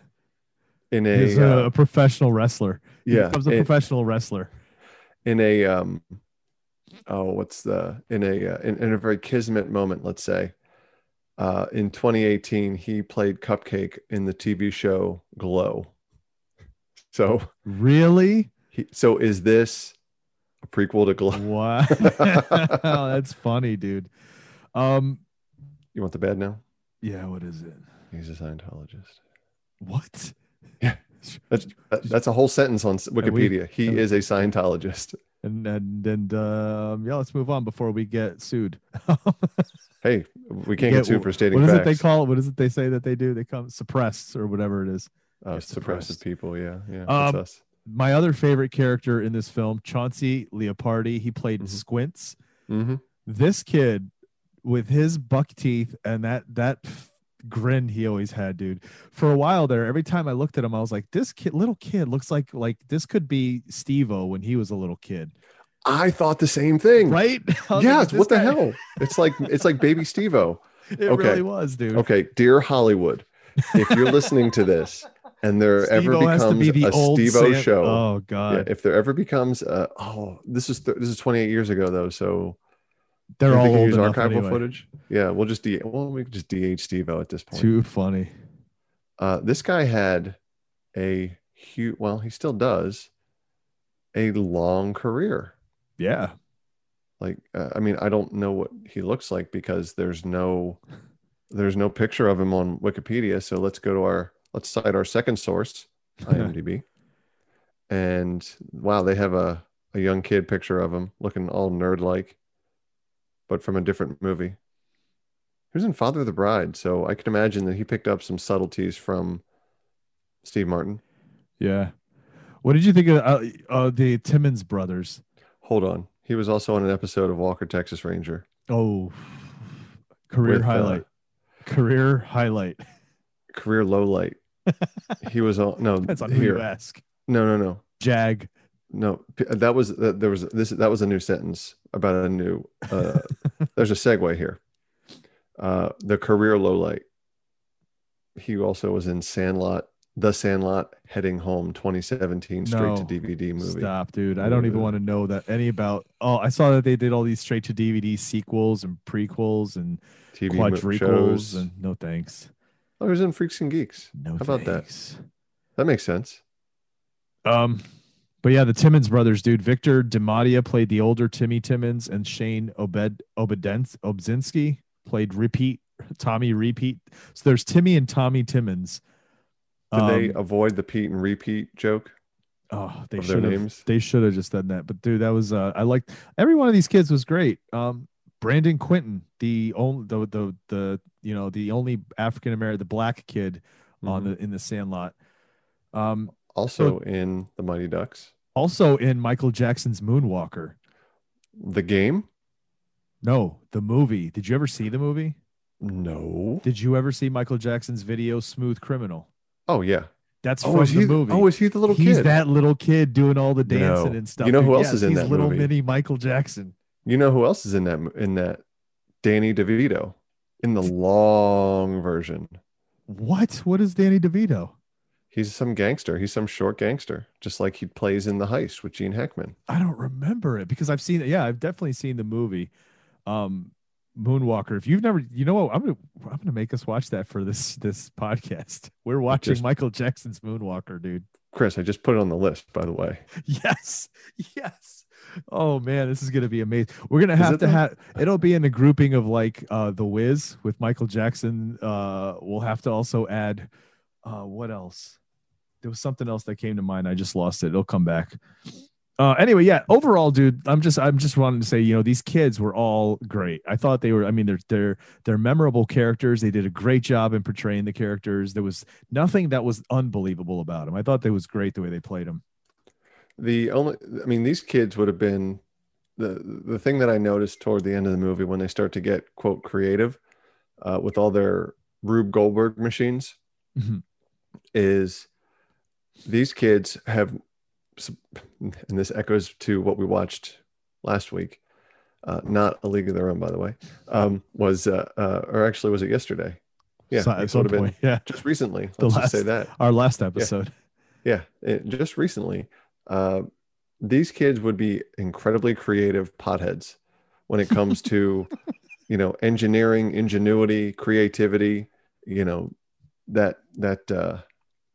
In a He's a, uh, professional wrestler. He yeah, becomes a in- professional wrestler. in a um, oh, what's the in a uh, in, in a very kismet moment, let's say. Uh, in 2018, he played Cupcake in the TV show Glow. So Really? he, so is this a prequel to Glow? Wow. that's funny, dude. Um, You want the bad now? yeah, what is it? He's a Scientologist. What? That's that's a whole sentence on s- we- Wikipedia. He is a Scientologist. And and and um, yeah, let's move on before we get sued. Hey, we can't get sued for stating What is facts. it they call it? What is it they say that they do? They come suppressed or whatever it is. You're suppressive suppressed. people. Yeah, yeah. Um, that's us. My other favorite character in this film, Chauncey Leopardi, he played Mhm. Squints. hmm This kid with his buck teeth and that that grin he always had, dude. For a while there, every time I looked at him, I was like, this kid, little kid, looks like like this could be Steve-O when he was a little kid, I thought the same thing. right? Like, Yes. this What the hell? It's like it's like Baby Steve-O. It Okay. really was, dude. Okay, dear Hollywood, if you're listening to this and there ever Steve-O to becomes be a Sam- show, Oh yeah, god, if there ever becomes a, oh, this is th- this is 28 years ago though, so they're all old use archival anyway. footage. Yeah, we'll just de- well, we just DH Steve-O at this point. Too funny. Uh, this guy had a huge, well, he still does, a long career. Yeah, Like, uh, I mean, I don't know what he looks like because there's no, there's no picture of him on Wikipedia. So let's go to our, let's cite our second source, IMDb. and wow, they have a, a young kid picture of him looking all nerd like, but from a different movie. He was in Father of the Bride. So I can imagine that he picked up some subtleties from Steve Martin. yeah. What did you think of uh, uh, the Timmons brothers? Hold on. He was also on an episode of Walker, Texas Ranger. Oh, career With, uh, highlight. career highlight. Career low light. he was on no Depends on who here. you ask. No, no, no. Jag. No, that was that there was this that was a new sentence about a new uh there's a segue here. Uh the career low light. He also was in Sandlot, The Sandlot, Heading Home 2017 straight No. to DVD movie. Stop, dude. I don't even want to know that any about. Oh, I saw that they did all these straight to DVD sequels and prequels and TV mo- shows. and no thanks. Oh, he was in Freaks and Geeks. No How about that? thanks. That makes sense. Um, but yeah, the Timmons brothers, dude. Victor DiMattia played the older Timmy Timmons, and Shane Obed Obedens Obzinski played repeat Tommy Repeat. So there's Timmy and Tommy Timmons. Did they Um, avoid the Pete and repeat joke? Oh, they should have. They should have just done that. But dude, that was uh, I liked every one of these kids was great. Um, Brandon Quintin, the only the the the you know the only African American, the black kid on Mhm. the in the Sandlot. Um, Also in The Mighty Ducks. also in Michael Jackson's Moonwalker. The game? No, the movie. Did you ever see the movie? No. Did you ever see Michael Jackson's video "Smooth Criminal"? Oh yeah. That's Oh, from the he? movie. Oh, is he the little He's kid? that little kid doing all the dancing No. and stuff. You know dude. who else Yes, is in that he's little movie? mini Michael Jackson. You know who else is in that in that? Danny DeVito in the long version. What? What is Danny DeVito? He's some gangster. He's some short gangster, just like he plays in The Heist with Gene Hackman. I don't remember it because I've seen it. Yeah, I've definitely seen the movie. Um, Moonwalker. If you've never, you know what, I'm gonna I'm gonna make us watch that for this this podcast. We're watching Just- Michael Jackson's Moonwalker, dude. Chris, I just put it on the list, by the way. Yes, yes. Oh man, this is gonna be amazing. We're gonna have to have it'll be in a grouping of like uh The Wiz with Michael Jackson. Uh we'll have to also add uh what else? There was something else that came to mind. I just lost it. It'll come back. Uh anyway, yeah, overall, dude, I'm just I'm just wanting to say, you know, these kids were all great. I thought they were, I mean, they're they're they're memorable characters. They did a great job in portraying the characters. There was nothing that was unbelievable about them. I thought they was great the way they played them. The only, I mean, these kids would have been the the thing that I noticed toward the end of the movie when they start to get quote creative uh, with all their Rube Goldberg machines Mhm. is these kids have, and this echoes to what we watched last week, uh, not a league of their own, by the way, um, was uh, uh, or actually was it yesterday? Yeah, So- it at some would have been yeah. just recently. The Let's just last- say that. Our last episode. Yeah, it, just recently, uh, these kids would be incredibly creative potheads when it comes to, you know, engineering, ingenuity, creativity. You know, that that uh,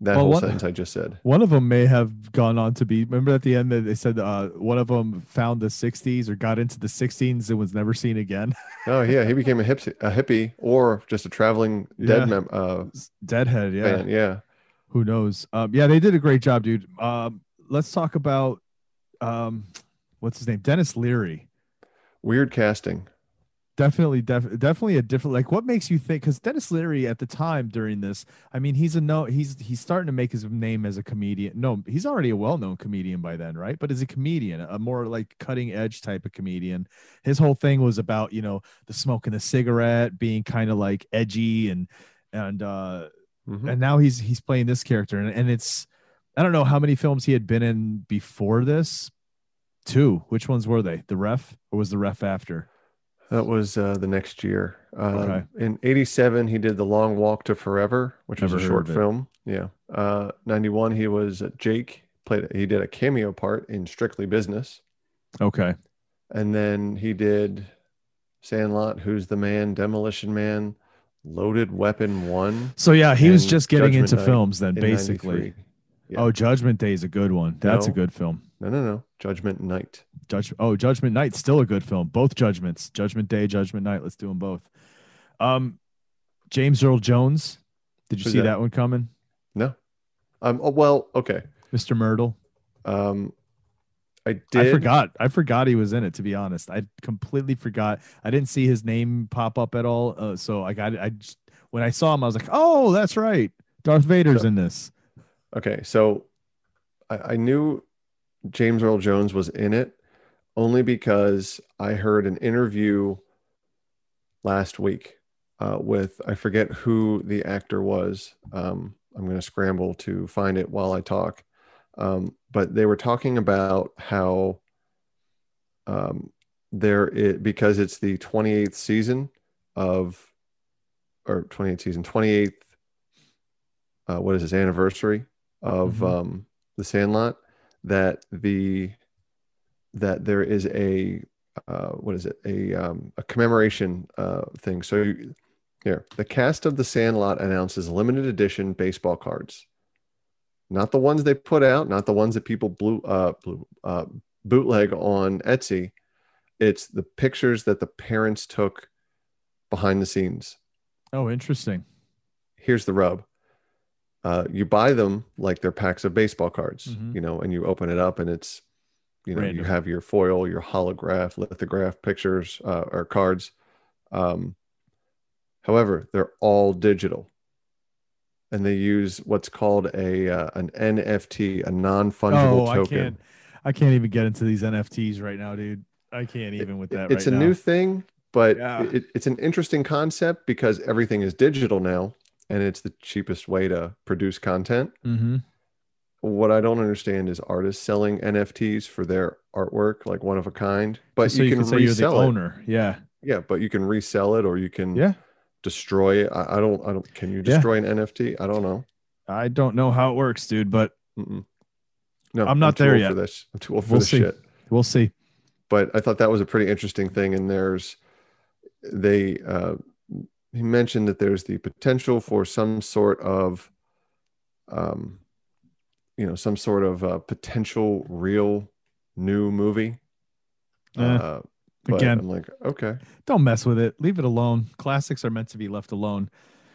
that Well, whole one- sentence I just said. One of them may have gone on to be. Remember at the end that they said uh, one of them found the '60s or got into the '60s and was never seen again. Oh yeah, he became a hippie, a hippie, or just a traveling dead Yeah. mem- uh, Deadhead, yeah. fan. Yeah, Who knows? Um, yeah, they did a great job, dude. Um, let's talk about um, what's his name, Denis Leary. weird casting. Definitely, def- definitely a different. Like, what makes you think? Because Denis Leary at the time during this, I mean, he's a no. He's he's starting to make his name as a comedian. No, he's already a well-known comedian by then, right? But as a comedian, a more like cutting-edge type of comedian. His whole thing was about you know the smoking the cigarette, being kind of like edgy and and uh Mhm. and now he's he's playing this character and, and it's i don't know how many films he had been in before this two which ones were they the ref or was the ref after That was uh, the next year. Um, Okay. In '87, he did The Long Walk to Forever, which Never was a short film. Yeah. Uh, '91, he was Jake. Played. He did a cameo part in Strictly Business, okay and then he did Sandlot, Who's the Man, Demolition Man, Loaded Weapon One. so yeah he was just getting Judgment into Night films then basically Yeah. oh judgment day is a good one that's a good film No, no, no. Judgment Night. Judge oh Judgment Night still a good film. Both Judgments, Judgment Day, Judgment Night. Let's do them both. Um, James Earl Jones. Did you Who's see that? that? one coming, No. Um. Oh, well, okay. Mr. Mertle? Um, I did. I forgot. I forgot he was in it. To be honest, I completely forgot. I didn't see his name pop up at all. Uh, so I got. I just when I saw him, I was like, "Oh, that's right. Darth Vader's So- in this." Okay, so I, I knew James Earl Jones was in it only because I heard an interview last week uh, with I forget who the actor was. Um, I'm going to scramble to find it while I talk. Um, but they were talking about how um, there it because it's the 28th season of or 28th season 28th uh, what is this anniversary of Mhm. um, the Sandlot that the that there is a uh, what is it a um, a commemoration uh, thing. So you, here the cast of the Sandlot announces limited edition baseball cards, not the ones they put out, not the ones that people blew uh, blew, uh, bootleg on Etsy. It's the pictures that the parents took behind the scenes Oh, interesting. here's the rub. Uh, you buy them like they're packs of baseball cards, Mhm. you know, and you open it up and it's, you know, Random. you have your foil, your holograph, lithograph pictures uh, or cards. Um, however, they're all digital, and they use what's called a uh, an NFT, a non fungible Oh, I token. can't. I can't even get into these NFTs right now, dude. I can't even with that. it's right a now. new thing, but Yeah. it, it's an interesting concept because everything is digital now, and it's the cheapest way to produce content. Mm-hmm. What I don't understand is artists selling NFTs for their artwork, like one of a kind. But so you, can, say you're the resell it. owner. Yeah. Yeah, but you can resell it or you can Yeah. destroy it. I, I don't. I don't. Can you Yeah. destroy an NFT? I don't know. I don't know how it works, dude, but Mm-mm. No, I'm not too there yet. For this, I'm too old for We'll this see. shit. we'll see. But I thought that was a pretty interesting thing. And there's, they uh, he mentioned that there's the potential for some sort of um, you know some sort of uh, potential real new movie. Eh, uh, again. I'm like, okay, Don't mess with it. Leave it alone. Classics are meant to be left alone.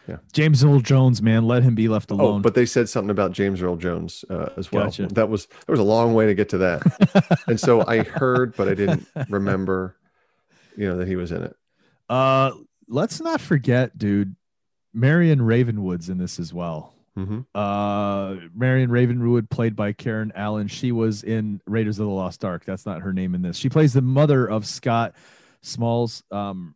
Yeah. James Earl Jones, man, let him be left alone. oh, alone. but they said something about James Earl Jones uh, as well. Gotcha. That was there was a long way to get to that, and so I heard, but I didn't remember, you know, that he was in it. uh, let's not forget, dude. Marion Ravenwood's in this as well. Hmm Uh, Marion Ravenwood, played by Karen Allen. She was in Raiders of the Lost Ark. That's not her name in this. She plays the mother of Scott Smalls. Um,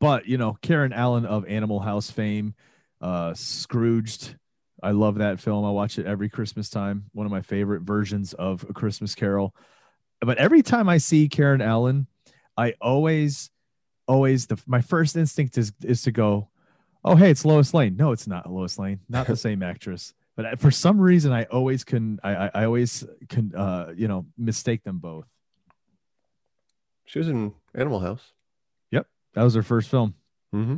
but you know, Karen Allen of Animal House fame, uh, Scrooged. I love that film. I watch it every Christmas time. One of my favorite versions of A Christmas Carol. But every time I see Karen Allen, I always, always the my first instinct is is to go, oh hey, it's Lois Lane. No, it's not Lois Lane. Not the same actress. But for some reason, I always can. I I, I always can. Uh, you know, mistake them both. She was in Animal House. Yep, that was her first film. Mm-hmm.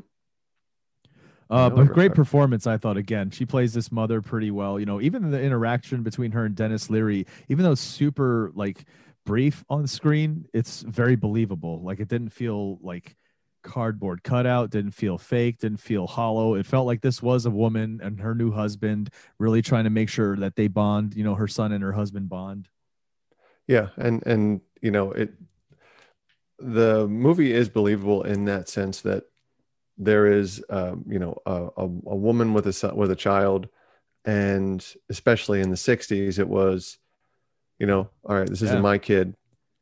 Uh, but her. great performance, I thought. Again, she plays this mother pretty well. You know, even the interaction between her and Denis Leary, even though it's super like brief on screen, it's very believable. Like it didn't feel like cardboard cutout, didn't feel fake, didn't feel hollow. It felt like this was a woman and her new husband really trying to make sure that they bond. You know, her son and her husband bond. Yeah, and and you know it. The movie is believable in that sense that there is, um, you know, a, a, a woman with a son, with a child, and especially in the '60s, it was, you know, all right, this isn't Yeah. my kid,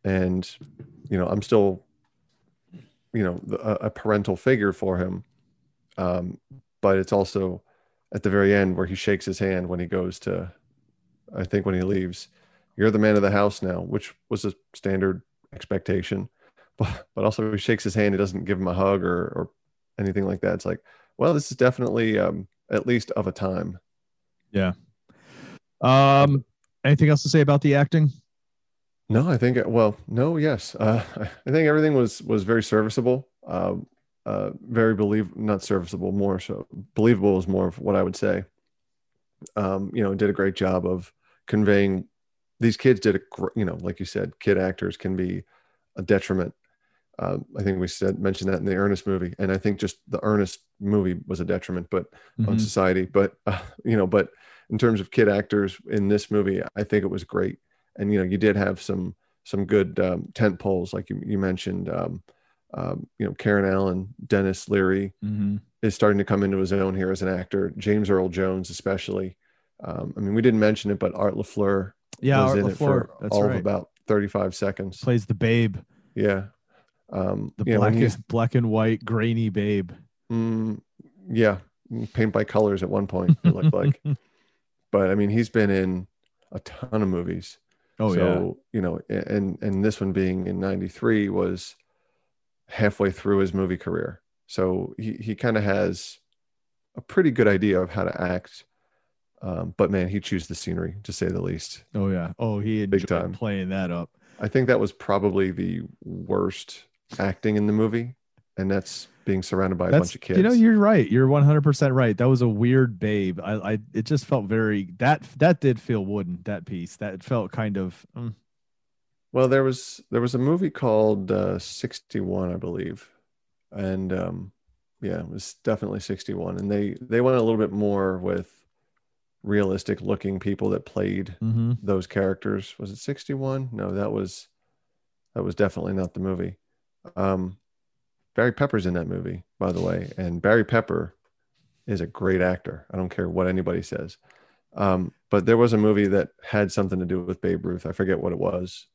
and you know, I'm still, you know, a, a parental figure for him, um, but it's also at the very end where he shakes his hand when he goes to, I think when he leaves you're the man of the house now, which was a standard expectation. But but also he shakes his hand, he doesn't give him a hug or or anything like that. It's like, well, this is definitely um, at least of a time. Yeah. Um, anything else to say about the acting? No, I think well, no, yes, uh, I think everything was was very serviceable. Um, uh, very believe not serviceable, more so believable is more of what I would say. Um, you know, did a great job of conveying. These kids did a, you know, like you said, kid actors can be a detriment. Um, I think we said mentioned that in the Ernest movie, and I think just the Ernest movie was a detriment, but on Mhm. society. But uh, you know, but in terms of kid actors in this movie, I think it was great. And you know, you did have some some good um, tent poles, like you, you mentioned. Um, um, you know, Karen Allen, Denis Leary Mhm. is starting to come into his own here as an actor. James Earl Jones, especially. Um, I mean, we didn't mention it, but Art LaFleur Yeah, was Art in it LaFleur. for That's all right. of about thirty-five seconds. Plays the babe, Yeah. Um, the you know, black, and black and white grainy babe. Mm, yeah, paint by colors at one point. It looked like, but I mean, he's been in a ton of movies. Oh yeah. so you know, and and this one being in '93 was halfway through his movie career. So he he kind of has a pretty good idea of how to act. Um, but man, he chews the scenery to say the least. Oh yeah. Oh, he Big time. playing that up. I think that was probably the worst acting in the movie, and that's being surrounded by a That's bunch of kids. you know you're right. You're 100 percent right. That was a weird babe. I, I it just felt very that that did feel wooden. That piece that felt kind of mm, Well, there was there was a movie called uh, 61, I believe, and um, yeah, it was definitely 61, and they they went a little bit more with realistic looking people that played mhm. those characters. Was it 61? No, that was that was definitely not the movie. Um, Barry Pepper's in that movie, by the way, and Barry Pepper is a great actor. I don't care what anybody says. Um, but there was a movie that had something to do with Babe Ruth. I forget what it was.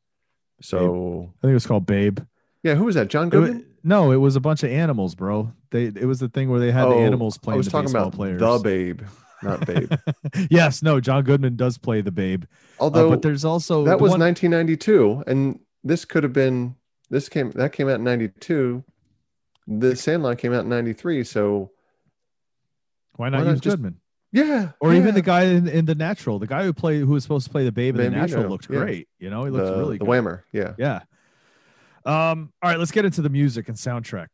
So I think it was called Babe. yeah, who was that? John It wa- Goodman. no, it was a bunch of animals, bro. They it was the thing where they had the Oh, animals playing I was the talking about players. the Babe, not Babe. yes, no, John Goodman does play the babe. Uh, Although but there's also that the was one- 1992, and this could have been this came that came out in 92. The Sandlot came out in '93, so why not, why not use just, Goodman? Yeah, or yeah. even the guy in, in, the Natural, the guy who played who was supposed to play the babe in the Natural looked yeah. great. You know, he looks really the good. Whammer. Yeah, yeah. Um, all right, let's get into the music and soundtrack.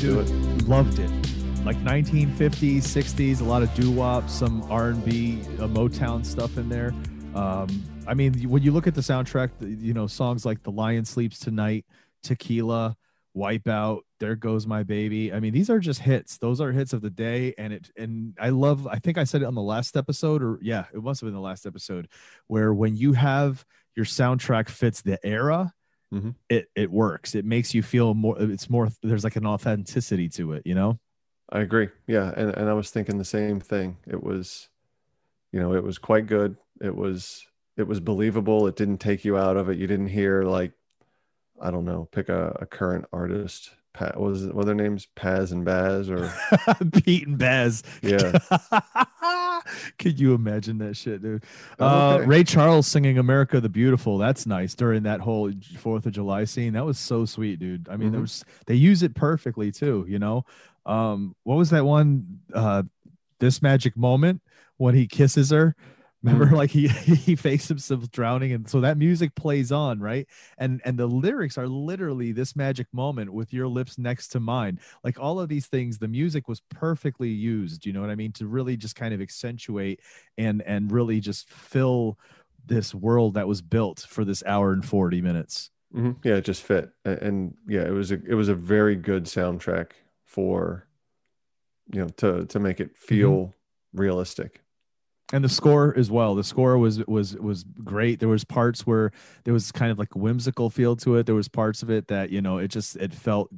Dude, Loved it. Like 1950s, 60s, a lot of doo wop, some R&B, uh, Motown stuff in there. Um, I mean, when you look at the soundtrack, you know, songs like "The Lion Sleeps Tonight," "Tequila," "Wipeout," "There Goes My Baby." I mean, these are just hits. Those are hits of the day, and it and I love. I think I said it on the last episode, or yeah, it must have been the last episode, where when you have your soundtrack fits the era, Mhm. it it works. It makes you feel more. It's more. There's like an authenticity to it, you know. I agree. Yeah, and and I was thinking the same thing. It was, you know, it was quite good. It was it was believable. It didn't take you out of it. You didn't hear like, I don't know, pick a, a current artist. Pat, what was it? What are their names? Paz and Baz, or Pete and Baz. Yeah. Could you imagine that shit, dude? Uh, okay. Ray Charles singing "America the Beautiful." That's nice during that whole Fourth of July scene. That was so sweet, dude. I mean, there Mhm. was they use it perfectly too. You know, um, what was that one? Uh, this magic moment when he kisses her. Remember, Mm. like he he fakes himself drowning, and so that music plays on, right? And and the lyrics are literally this magic moment with your lips next to mine. Like all of these things, the music was perfectly used. You know what I mean? To really just kind of accentuate and and really just fill this world that was built for this hour and forty minutes. Mhm. yeah, it just fit. A- And yeah, it was a it was a very good soundtrack for, you know, to to make it feel realistic. and the score as well. The score was was was great. There was parts where there was kind of like a whimsical feel to it. There was parts of it that you know it just it felt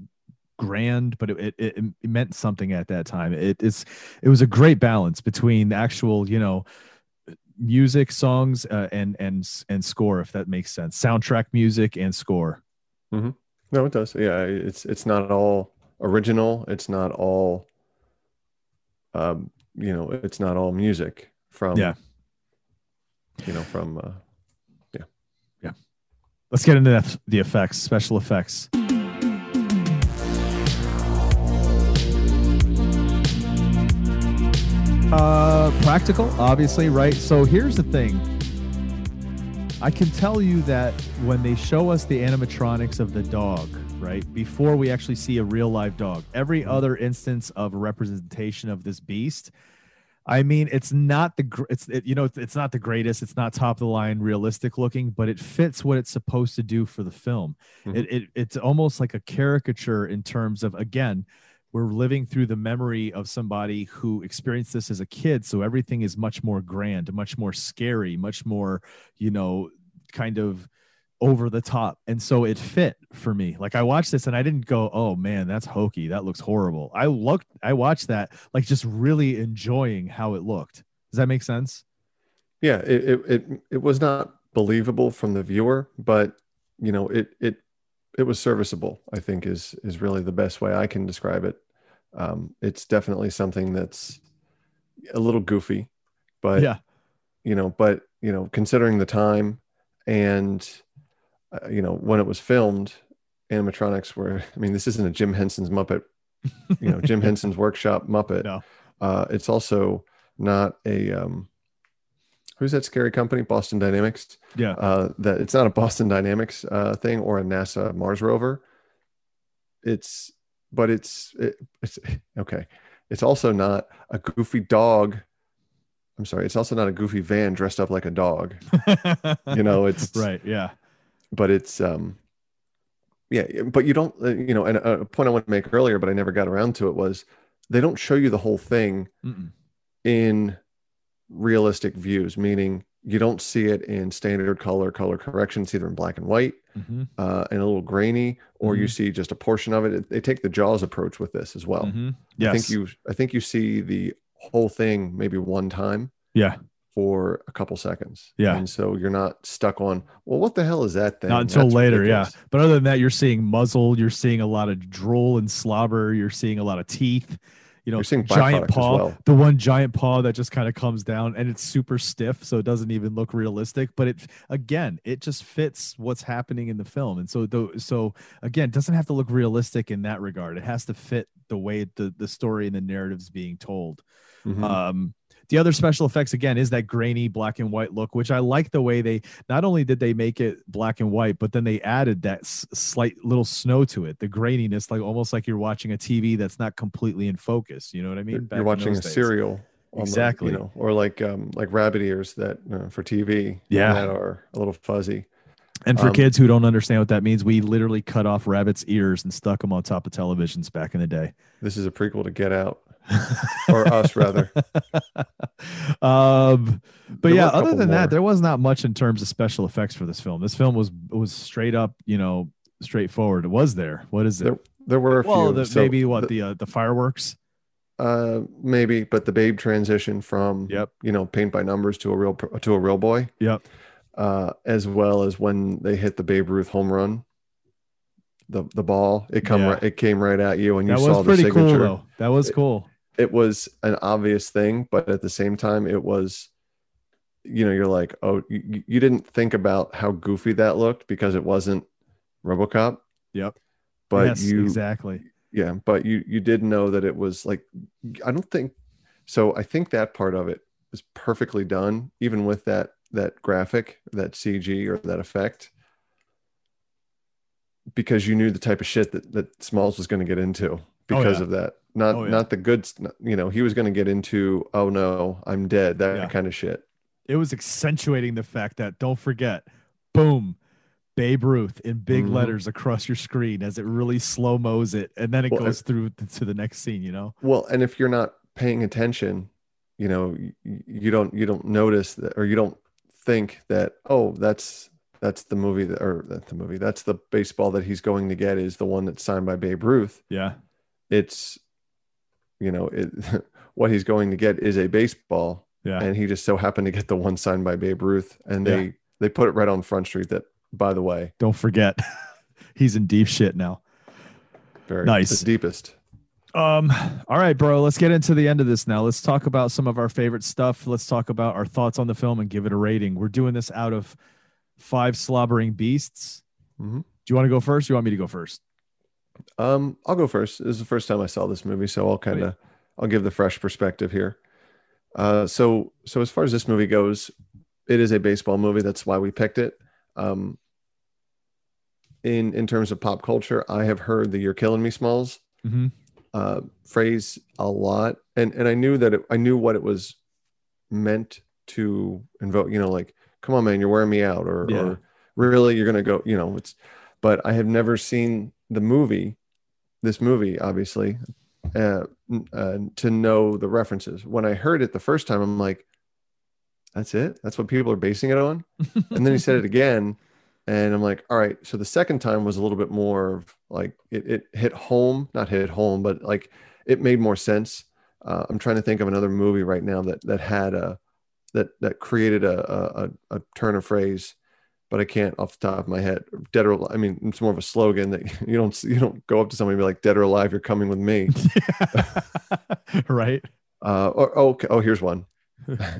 grand but it it, it, it meant something at that time. It, it's it was a great balance between the actual you know music songs uh, and and and score if that makes sense. Soundtrack music and score. Mm-hmm. No, it does. Yeah, it's it's not at all original. It's not all, um, you know, it's not all music from, Yeah. you know, from. Uh, yeah, yeah. let's get into the, the effects special effects uh practical obviously right so here's the thing i can tell you that when they show us the animatronics of the dog right before we actually see a real live dog every other instance of a representation of this beast I mean, it's not the it's it, you know it's, not the greatest. It's not top of the line realistic looking, but it fits what it's supposed to do for the film. Mhm. It, it it's almost like a caricature in terms of again, we're living through the memory of somebody who experienced this as a kid, so everything is much more grand, much more scary, much more you know, kind of over the top. And so it fit for me. Like i watched this and i didn't go oh man that's hokey. That looks horrible. I looked i watched that like just really enjoying how it looked. Does that make sense? Yeah, it, it it it was not believable from the viewer, but you know, it it it was serviceable. I think is is really the best way I can describe it. Um, it's definitely something that's a little goofy, but yeah. you know, but you know, considering the time and uh, you know when it was filmed, animatronics were. I mean, this isn't a Jim Henson's Muppet, you know, Jim Henson's Workshop Muppet. No. Uh, it's also not a. Um, who's that scary company? Boston Dynamics. yeah Uh, that it's not a Boston Dynamics uh, thing or a NASA Mars rover. It's, but it's it, it's okay. It's also not a goofy dog. I'm sorry. It's also not a goofy van dressed up like a dog. You know, it's right yeah but it's um yeah but you don't uh, you know and a a point i want to make earlier but i never got around to it was they don't show you the whole thing Mm-mm. in realistic views meaning you don't see it in standard color color corrections either in black and white Mhm. uh, and a little grainy or you see just a portion of it. They take the jaws approach with this as well Mhm. i think you i think you see the whole thing maybe one time yeah for a couple seconds Yeah. and so you're not stuck on well what the hell is that thing not until That's later ridiculous." yeah but other than that you're seeing muzzle you're seeing a lot of drool and slobber you're seeing a lot of teeth you know giant paw well. the one giant paw that just kind of comes down and it's super stiff so it doesn't even look realistic but it again it just fits what's happening in the film and so the so again it doesn't have to look realistic in that regard it has to fit the way the the story and the narrative's being told Mhm. um the other special effects again is that grainy black and white look which i like the way they not only did they make it black and white but then they added that s- slight little snow to it the graininess like almost like you're watching a tv that's not completely in focus you know what i mean You're, Back you're watching a days. serial. on the- Exactly. you know, or like um like rabbit ears that uh, for TV. Yeah. that are a little fuzzy. and for um, kids who don't understand what that means we literally cut off rabbits ears and stuck them on top of televisions back in the day This is a prequel to Get Out, or Us rather. um but There yeah other than more. that there was not much in terms of special effects for this film this film was was straight up you know straightforward it was there what is it There, there were a well few. the, So maybe what the- the uh, the fireworks uh maybe, but the Babe transition from Yep. you know paint by numbers to a real to a real boy. Yep. Uh, as well as when they hit the Babe Ruth home run. The the ball it come Yeah. right, it came right at you and you that saw was the pretty cool signature. that was cool it was an obvious thing, but at the same time, it was, you know, you're like, oh, you, you didn't think about how goofy that looked because it wasn't RoboCop. Yep. But yes you, exactly yeah, but you you did know that it was like, I don't think so. I think that part of it is perfectly done, even with that that graphic, that CG or that effect, because you knew the type of shit that that Smalls was going to get into oh, because yeah. of that. Not Oh, yeah. not the good, you know, he was going to get into, oh no, I'm dead, that Yeah. kind of shit. it was accentuating the fact that don't forget boom Babe Ruth in big Mhm. letters across your screen as it really slow mo's it, and then it Well, goes through to the next scene. You know, Well, and if you're not paying attention, you know, you, you don't you don't notice that, or you don't think that, oh, that's that's the movie that, or that's the movie, that's the baseball that he's going to get is the one that's signed by Babe Ruth. yeah, It's, you know, it what he's going to get is a baseball, yeah, and he just so happened to get the one signed by Babe Ruth, and Yeah. they they put it right on Front Street. That, by the way, don't forget, he's in deep shit now. very Nice. the deepest. Um, all right, bro, let's get into the end of this now. Let's talk about some of our favorite stuff. Let's talk about our thoughts on the film and give it a rating. We're doing this out of five slobbering beasts. Mhm. Do you want to go first? Or you want me to go first? Um, I'll go first. This is the first time I saw this movie, so I'll kind of I'll give the fresh perspective here. Uh, so so as far as this movie goes, it is a baseball movie. That's why we picked it. Um, in in terms of pop culture, I have heard the "You're Killing Me" Smalls Mhm. uh, phrase a lot, and and I knew that it, I knew what it was meant to invoke. You know, like, come on, man, you're wearing me out, or, Yeah. or really, you're gonna go. You know, it's. But I have never seen the movie, this movie, obviously, uh, uh, to know the references. When I heard it the first time, I'm like, that's it. That's what people are basing it on. and then he said it again, and I'm like, all right. So the second time was a little bit more of like it, it hit home, not hit home, but like it made more sense. Uh, I'm trying to think of another movie right now that that had a that that created a a, a- a turn of phrase, but I can't off the top of my head. Dead or I mean, it's more of a slogan that you don't you don't go up to somebody and be like, "Dead or alive, you're coming with me." right? Uh, or oh, okay, oh, here's one.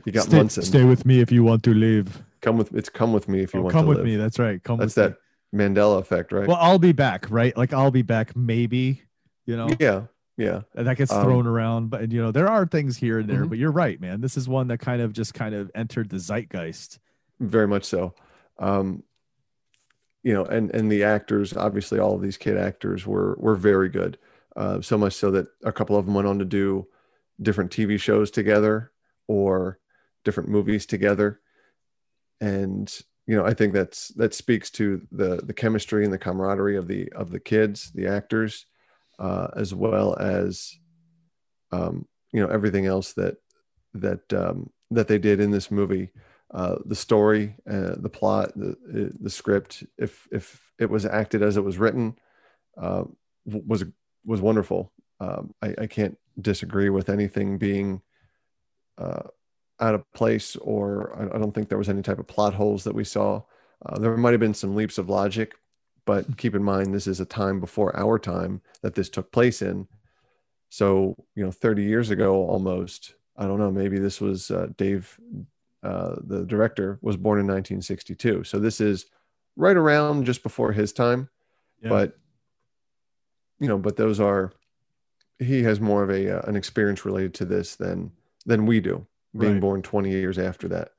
You got stay, Munson. stay with me if you want to live. Come with it's come with me if you Oh, want come with live. me. That's right. Come That's with that Mandela effect, right? Well, I'll be back, right? Like I'll be back, maybe. You know, yeah, yeah. and that gets Um, thrown around, but you know there are things here and there. Mhm. But you're right, man. This is one that kind of just kind of entered the zeitgeist. very much so um you know and and the actors obviously all of these kid actors were were very good. Uh so much so that a couple of them went on to do different tv shows together or different movies together. And you know i think that's that speaks to the the chemistry and the camaraderie of the of the kids the actors uh as well as um you know everything else that that um that they did in this movie uh, the story, uh, the plot, the the script, if if it was acted as it was written, uh, was was wonderful. Um, I, I can't disagree with anything being uh, out of place, or I, I don't think there was any type of plot holes that we saw. Uh, there might have been some leaps of logic, but keep in mind this is a time before our time that this took place in. So you know, 30 years ago, almost. I don't know. Maybe this was uh, Dave uh, the director was born in 1962 so this is right around just before his time Yeah. but you know but those are he has more of a uh, an experience related to this than than we do being Right. born 20 years after that.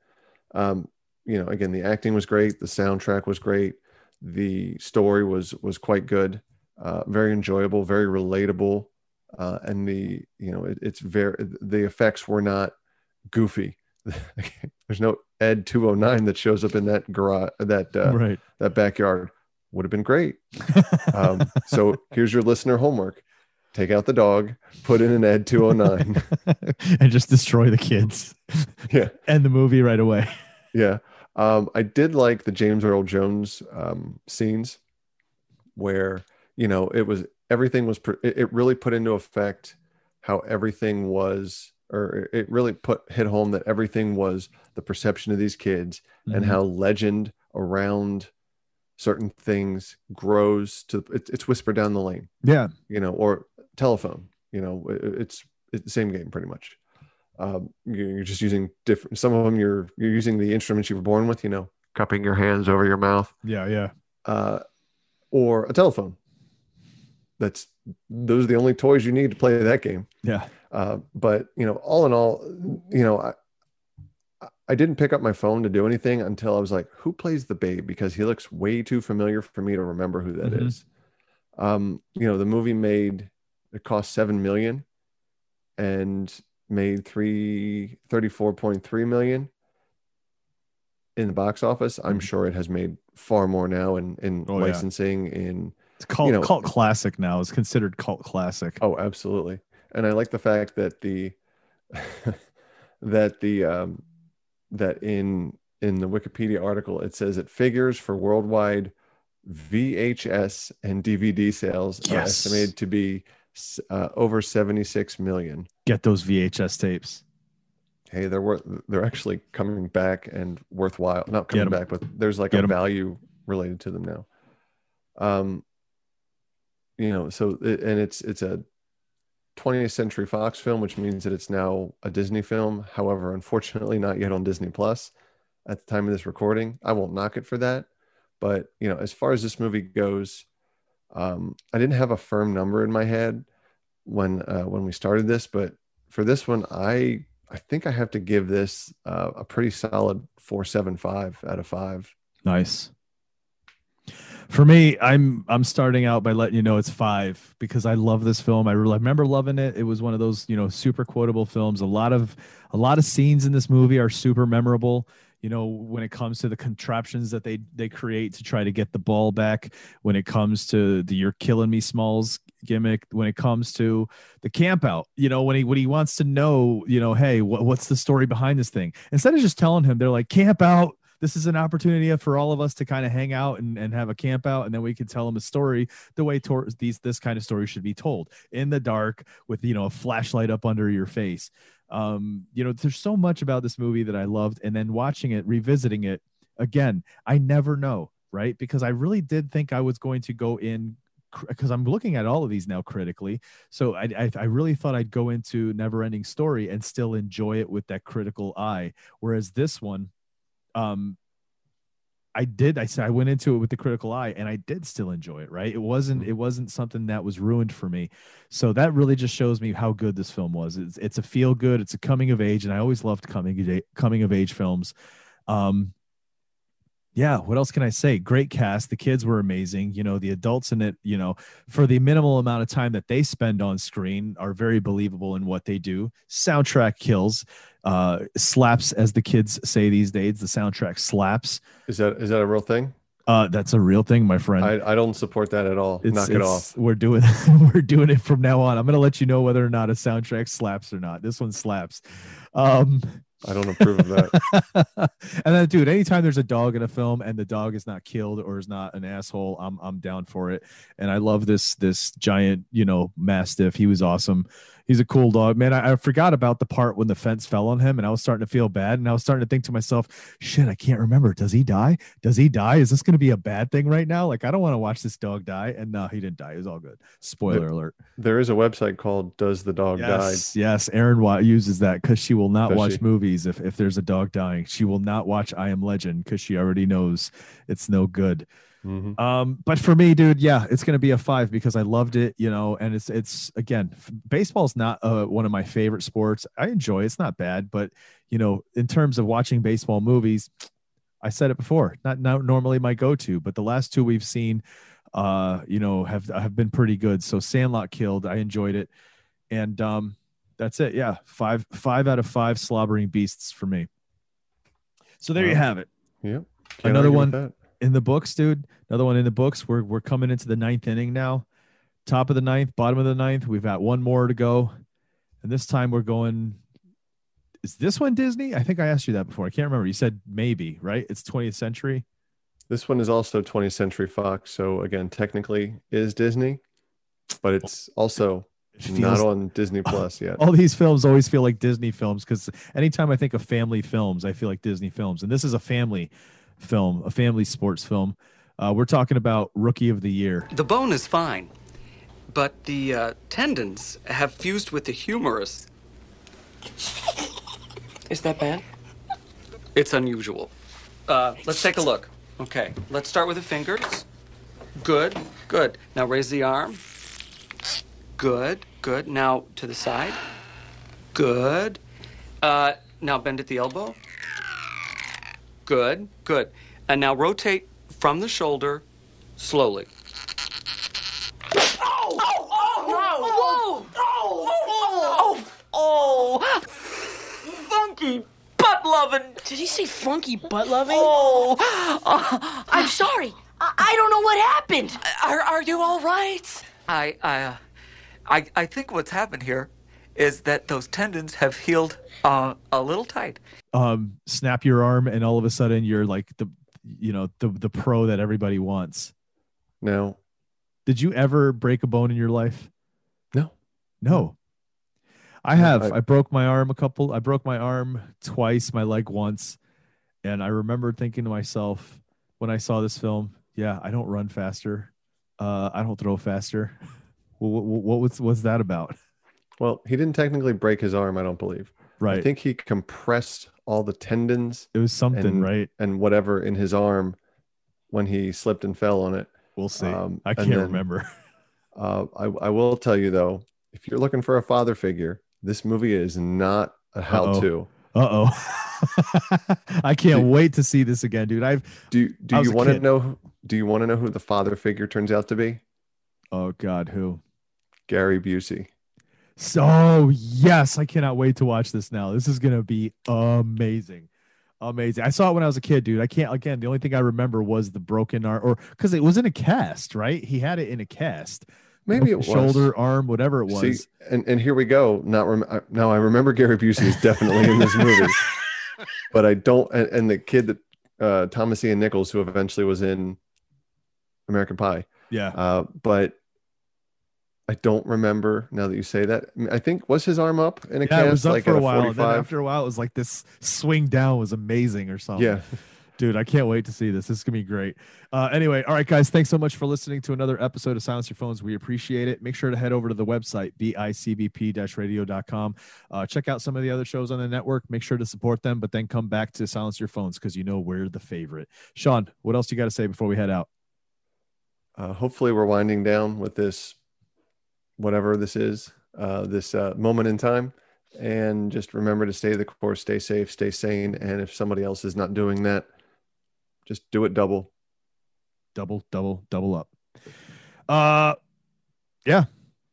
Um, you know, again, the acting was great, the soundtrack was great, the story was was quite good, uh, very enjoyable, very relatable, uh, and the you know it, it's very the effects were not goofy. There's no Ed 209 that shows up in that garage that uh, right. that backyard. Would have been great. Um, so here's your listener homework: take out the dog, put in an Ed 209. and just destroy the kids. yeah, End the movie right away. yeah. Um, I did like the James Earl Jones um, scenes where you know it was everything was pre- it, it really put into effect how everything was or it really put hit home that everything was the perception of these kids and Mhm. how legend around certain things grows to it, it's whispered down the lane Yeah. you know or telephone you know it- it's it's the same game pretty much um you- you're just using different some of them you're you're using the instruments you were born with you know cupping your hands over your mouth Yeah. Yeah. uh or a telephone that's those are the only toys you need to play that game Yeah. Uh, but you know, all in all, you know, I I didn't pick up my phone to do anything until I was like, "Who plays the babe?" Because he looks way too familiar for me to remember who that is. Mhm. Um, you know, the movie made it cost seven million and made three thirty-four point three million in the box office. I'm Mhm. sure it has made far more now in in Oh, yeah. licensing in It's cult, You know- cult classic now. It's considered cult classic. Oh, absolutely. And I like the fact that the that the um that in in the Wikipedia article it says it figures for worldwide VHS and DVD sales are estimated to be uh, over 76 million. Get those VHS tapes. Hey, they're worth they're actually coming back and worthwhile. Not coming back, but there's like Get a 'em. value related to them now. Um you know, so it, and it's it's a 20th Century Fox film, which means that it's now a Disney film. However, unfortunately, not yet on Disney Plus at the time of this recording. I won't knock it for that, but you know, as far as this movie goes, um, I didn't have a firm number in my head when uh, when we started this, but for this one, I I think I have to give this uh, a pretty solid four seven five out of five. Nice. For me, I'm I'm starting out by letting you know it's five because I love this film. I remember loving it. It was one of those you know super quotable films. A lot of a lot of scenes in this movie are super memorable. You know when it comes to the contraptions that they they create to try to get the ball back. When it comes to the "You're killing me, Smalls" gimmick. When it comes to the camp out, you know when he when he wants to know, you know, hey, what, what's the story behind this thing? Instead of just telling him, they're like camp out this is an opportunity for all of us to kind of hang out and, and have a camp out and then we can tell them a story the way these this kind of story should be told in the dark with you know a flashlight up under your face. Um you know there's so much about this movie that i loved and then watching it revisiting it again i never know right? Because i really did think i was going to go in because i'm looking at all of these now critically so I, I i really thought i'd go into never ending story and still enjoy it with that critical eye whereas this one um I did I said I went into it with the critical eye and I did still enjoy it right? It wasn't it wasn't something that was ruined for me. So that really just shows me how good this film was. It's, it's a feel good it's a coming of age and I always loved coming of age, coming of age films. Um yeah what else can I say? Great cast. The kids were amazing. You know the adults in it you know for the minimal amount of time that they spend on screen are very believable in what they do. Soundtrack kills uh slaps as the kids say these days. The soundtrack slaps. Is that is that a real thing? uh that's a real thing my friend. I, I don't support that at all. It's- Knock it off. we're doing we're doing it from now on. I'm gonna let you know whether or not a soundtrack slaps or not. This one slaps. Um I don't approve of that. and then dude anytime there's a dog in a film and the dog is not killed or is not an asshole i'm i'm down for it. And i love this this giant you know mastiff. He was awesome he's a cool dog man I, I forgot about the part when the fence fell on him and i was starting to feel bad and i was starting to think to myself shit i can't remember does he die does he die is this going to be a bad thing right now like i don't want to watch this dog die and no he didn't die it was all good spoiler alert There is a website called Does the Dog Die? Yes, yes. Aaron Watt uses that because she will not Does watch she? movies if, if there's a dog dying. She will not watch I Am Legend because she already knows it's no good. Mhm. Um, but for me, dude, yeah, it's gonna be a five because I loved it, you know, and it's it's again, f- baseball's not uh, one of my favorite sports. I enjoy it. it's not bad, but you know, in terms of watching baseball movies, I said it before, not not normally my go-to, but the last two we've seen, uh, you know, have have been pretty good. So Sandlot killed, I enjoyed it, and um, that's it. Yeah, five five out of five slobbering beasts for me. So there you have it Yep. Can't Another one- that. In the books, dude. Another one in the books. We're we're coming into the ninth inning now. Top of the ninth, bottom of the ninth. We've got one more to go, and this time we're going. Is this one Disney? I think I asked you that before. I can't remember. You said maybe, right? It's 20th century. This one is also 20th Century Fox. So again, technically is Disney, but it's also It not on Disney Plus yet. all these films always feel like Disney films because anytime I think of family films, I feel like Disney films, and this is a family film, a family sports film. Uh, we're talking about Rookie of the Year. The bone is fine, but the uh, tendons have fused with the humerus. Is that bad? It's unusual. Uh, let's take a look. Okay, let's start with the fingers. Good, good. Now raise the arm. Good, good. Now to the side. Good. Uh, now bend at the elbow. Good, good. And now rotate from the shoulder slowly. Whoa! Oh! Oh! No! Oh! Oh! Funky butt loving. Did he say funky butt loving? Oh! Uh, I'm sorry. I, I don't know what happened. Are, are you all right? I, I, uh, I, I think what's happened here is that those tendons have healed uh, a little tight. um snap your arm and all of a sudden you're like the you know the the pro that everybody wants. No. did you ever break a bone in your life? No. no. I have. I- I, broke my arm a couple i broke my arm twice my leg once. And i remember thinking to myself when i saw this film yeah i don't run faster. Uh i don't throw faster. What, what, what was what's that about well, he didn't technically break his arm, I don't believe. right I think he compressed all the tendons it was something and- right and whatever in his arm when he slipped and fell on it. we'll see Um, i can't then- remember Uh, I, I will tell you though, if you're looking for a father figure, this movie is not a how-to. Uh oh. I can't Dude. wait to see this again, dude. I've Do do you want to know? Do you want to know who the father figure turns out to be? oh god, who? Gary Busey. So yes, I cannot wait to watch this now. This is gonna be amazing. Amazing. I saw it when I was a kid, dude. I can't again, the only thing I remember was the broken arm or because it was in a cast, right? He had it in a cast. Maybe it was shoulder, arm, whatever it was. See, and and here we go. Not rem- now I remember Gary Busey is definitely in this movie, but I don't. And, and the kid that uh, Thomas Ian Nichols, who eventually was in American Pie, yeah. uh, but I don't remember now that you say that. I, think was his arm up in a Yeah, cast it was up like for at a while. Then after a while, it was like this swing down was amazing or something. Yeah. Dude, I can't wait to see this. This is gonna be great. Uh, anyway, all right, guys, thanks so much for listening to another episode of Silence Your Phones. We appreciate it. Make sure to head over to the website, bicbp-radio.com. Uh, check out some of the other shows on the network. Make sure to support them, but then come back to Silence Your Phones because you know we're the favorite. Sean, what else you got to say before we head out? uh, hopefully we're winding down with this whatever this is uh, this uh, moment in time and just remember to stay the course stay safe stay sane and if somebody else is not doing that just do it double. Double double double up. Uh yeah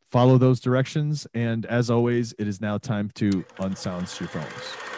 follow those directions and as always it is now time to unsound your phones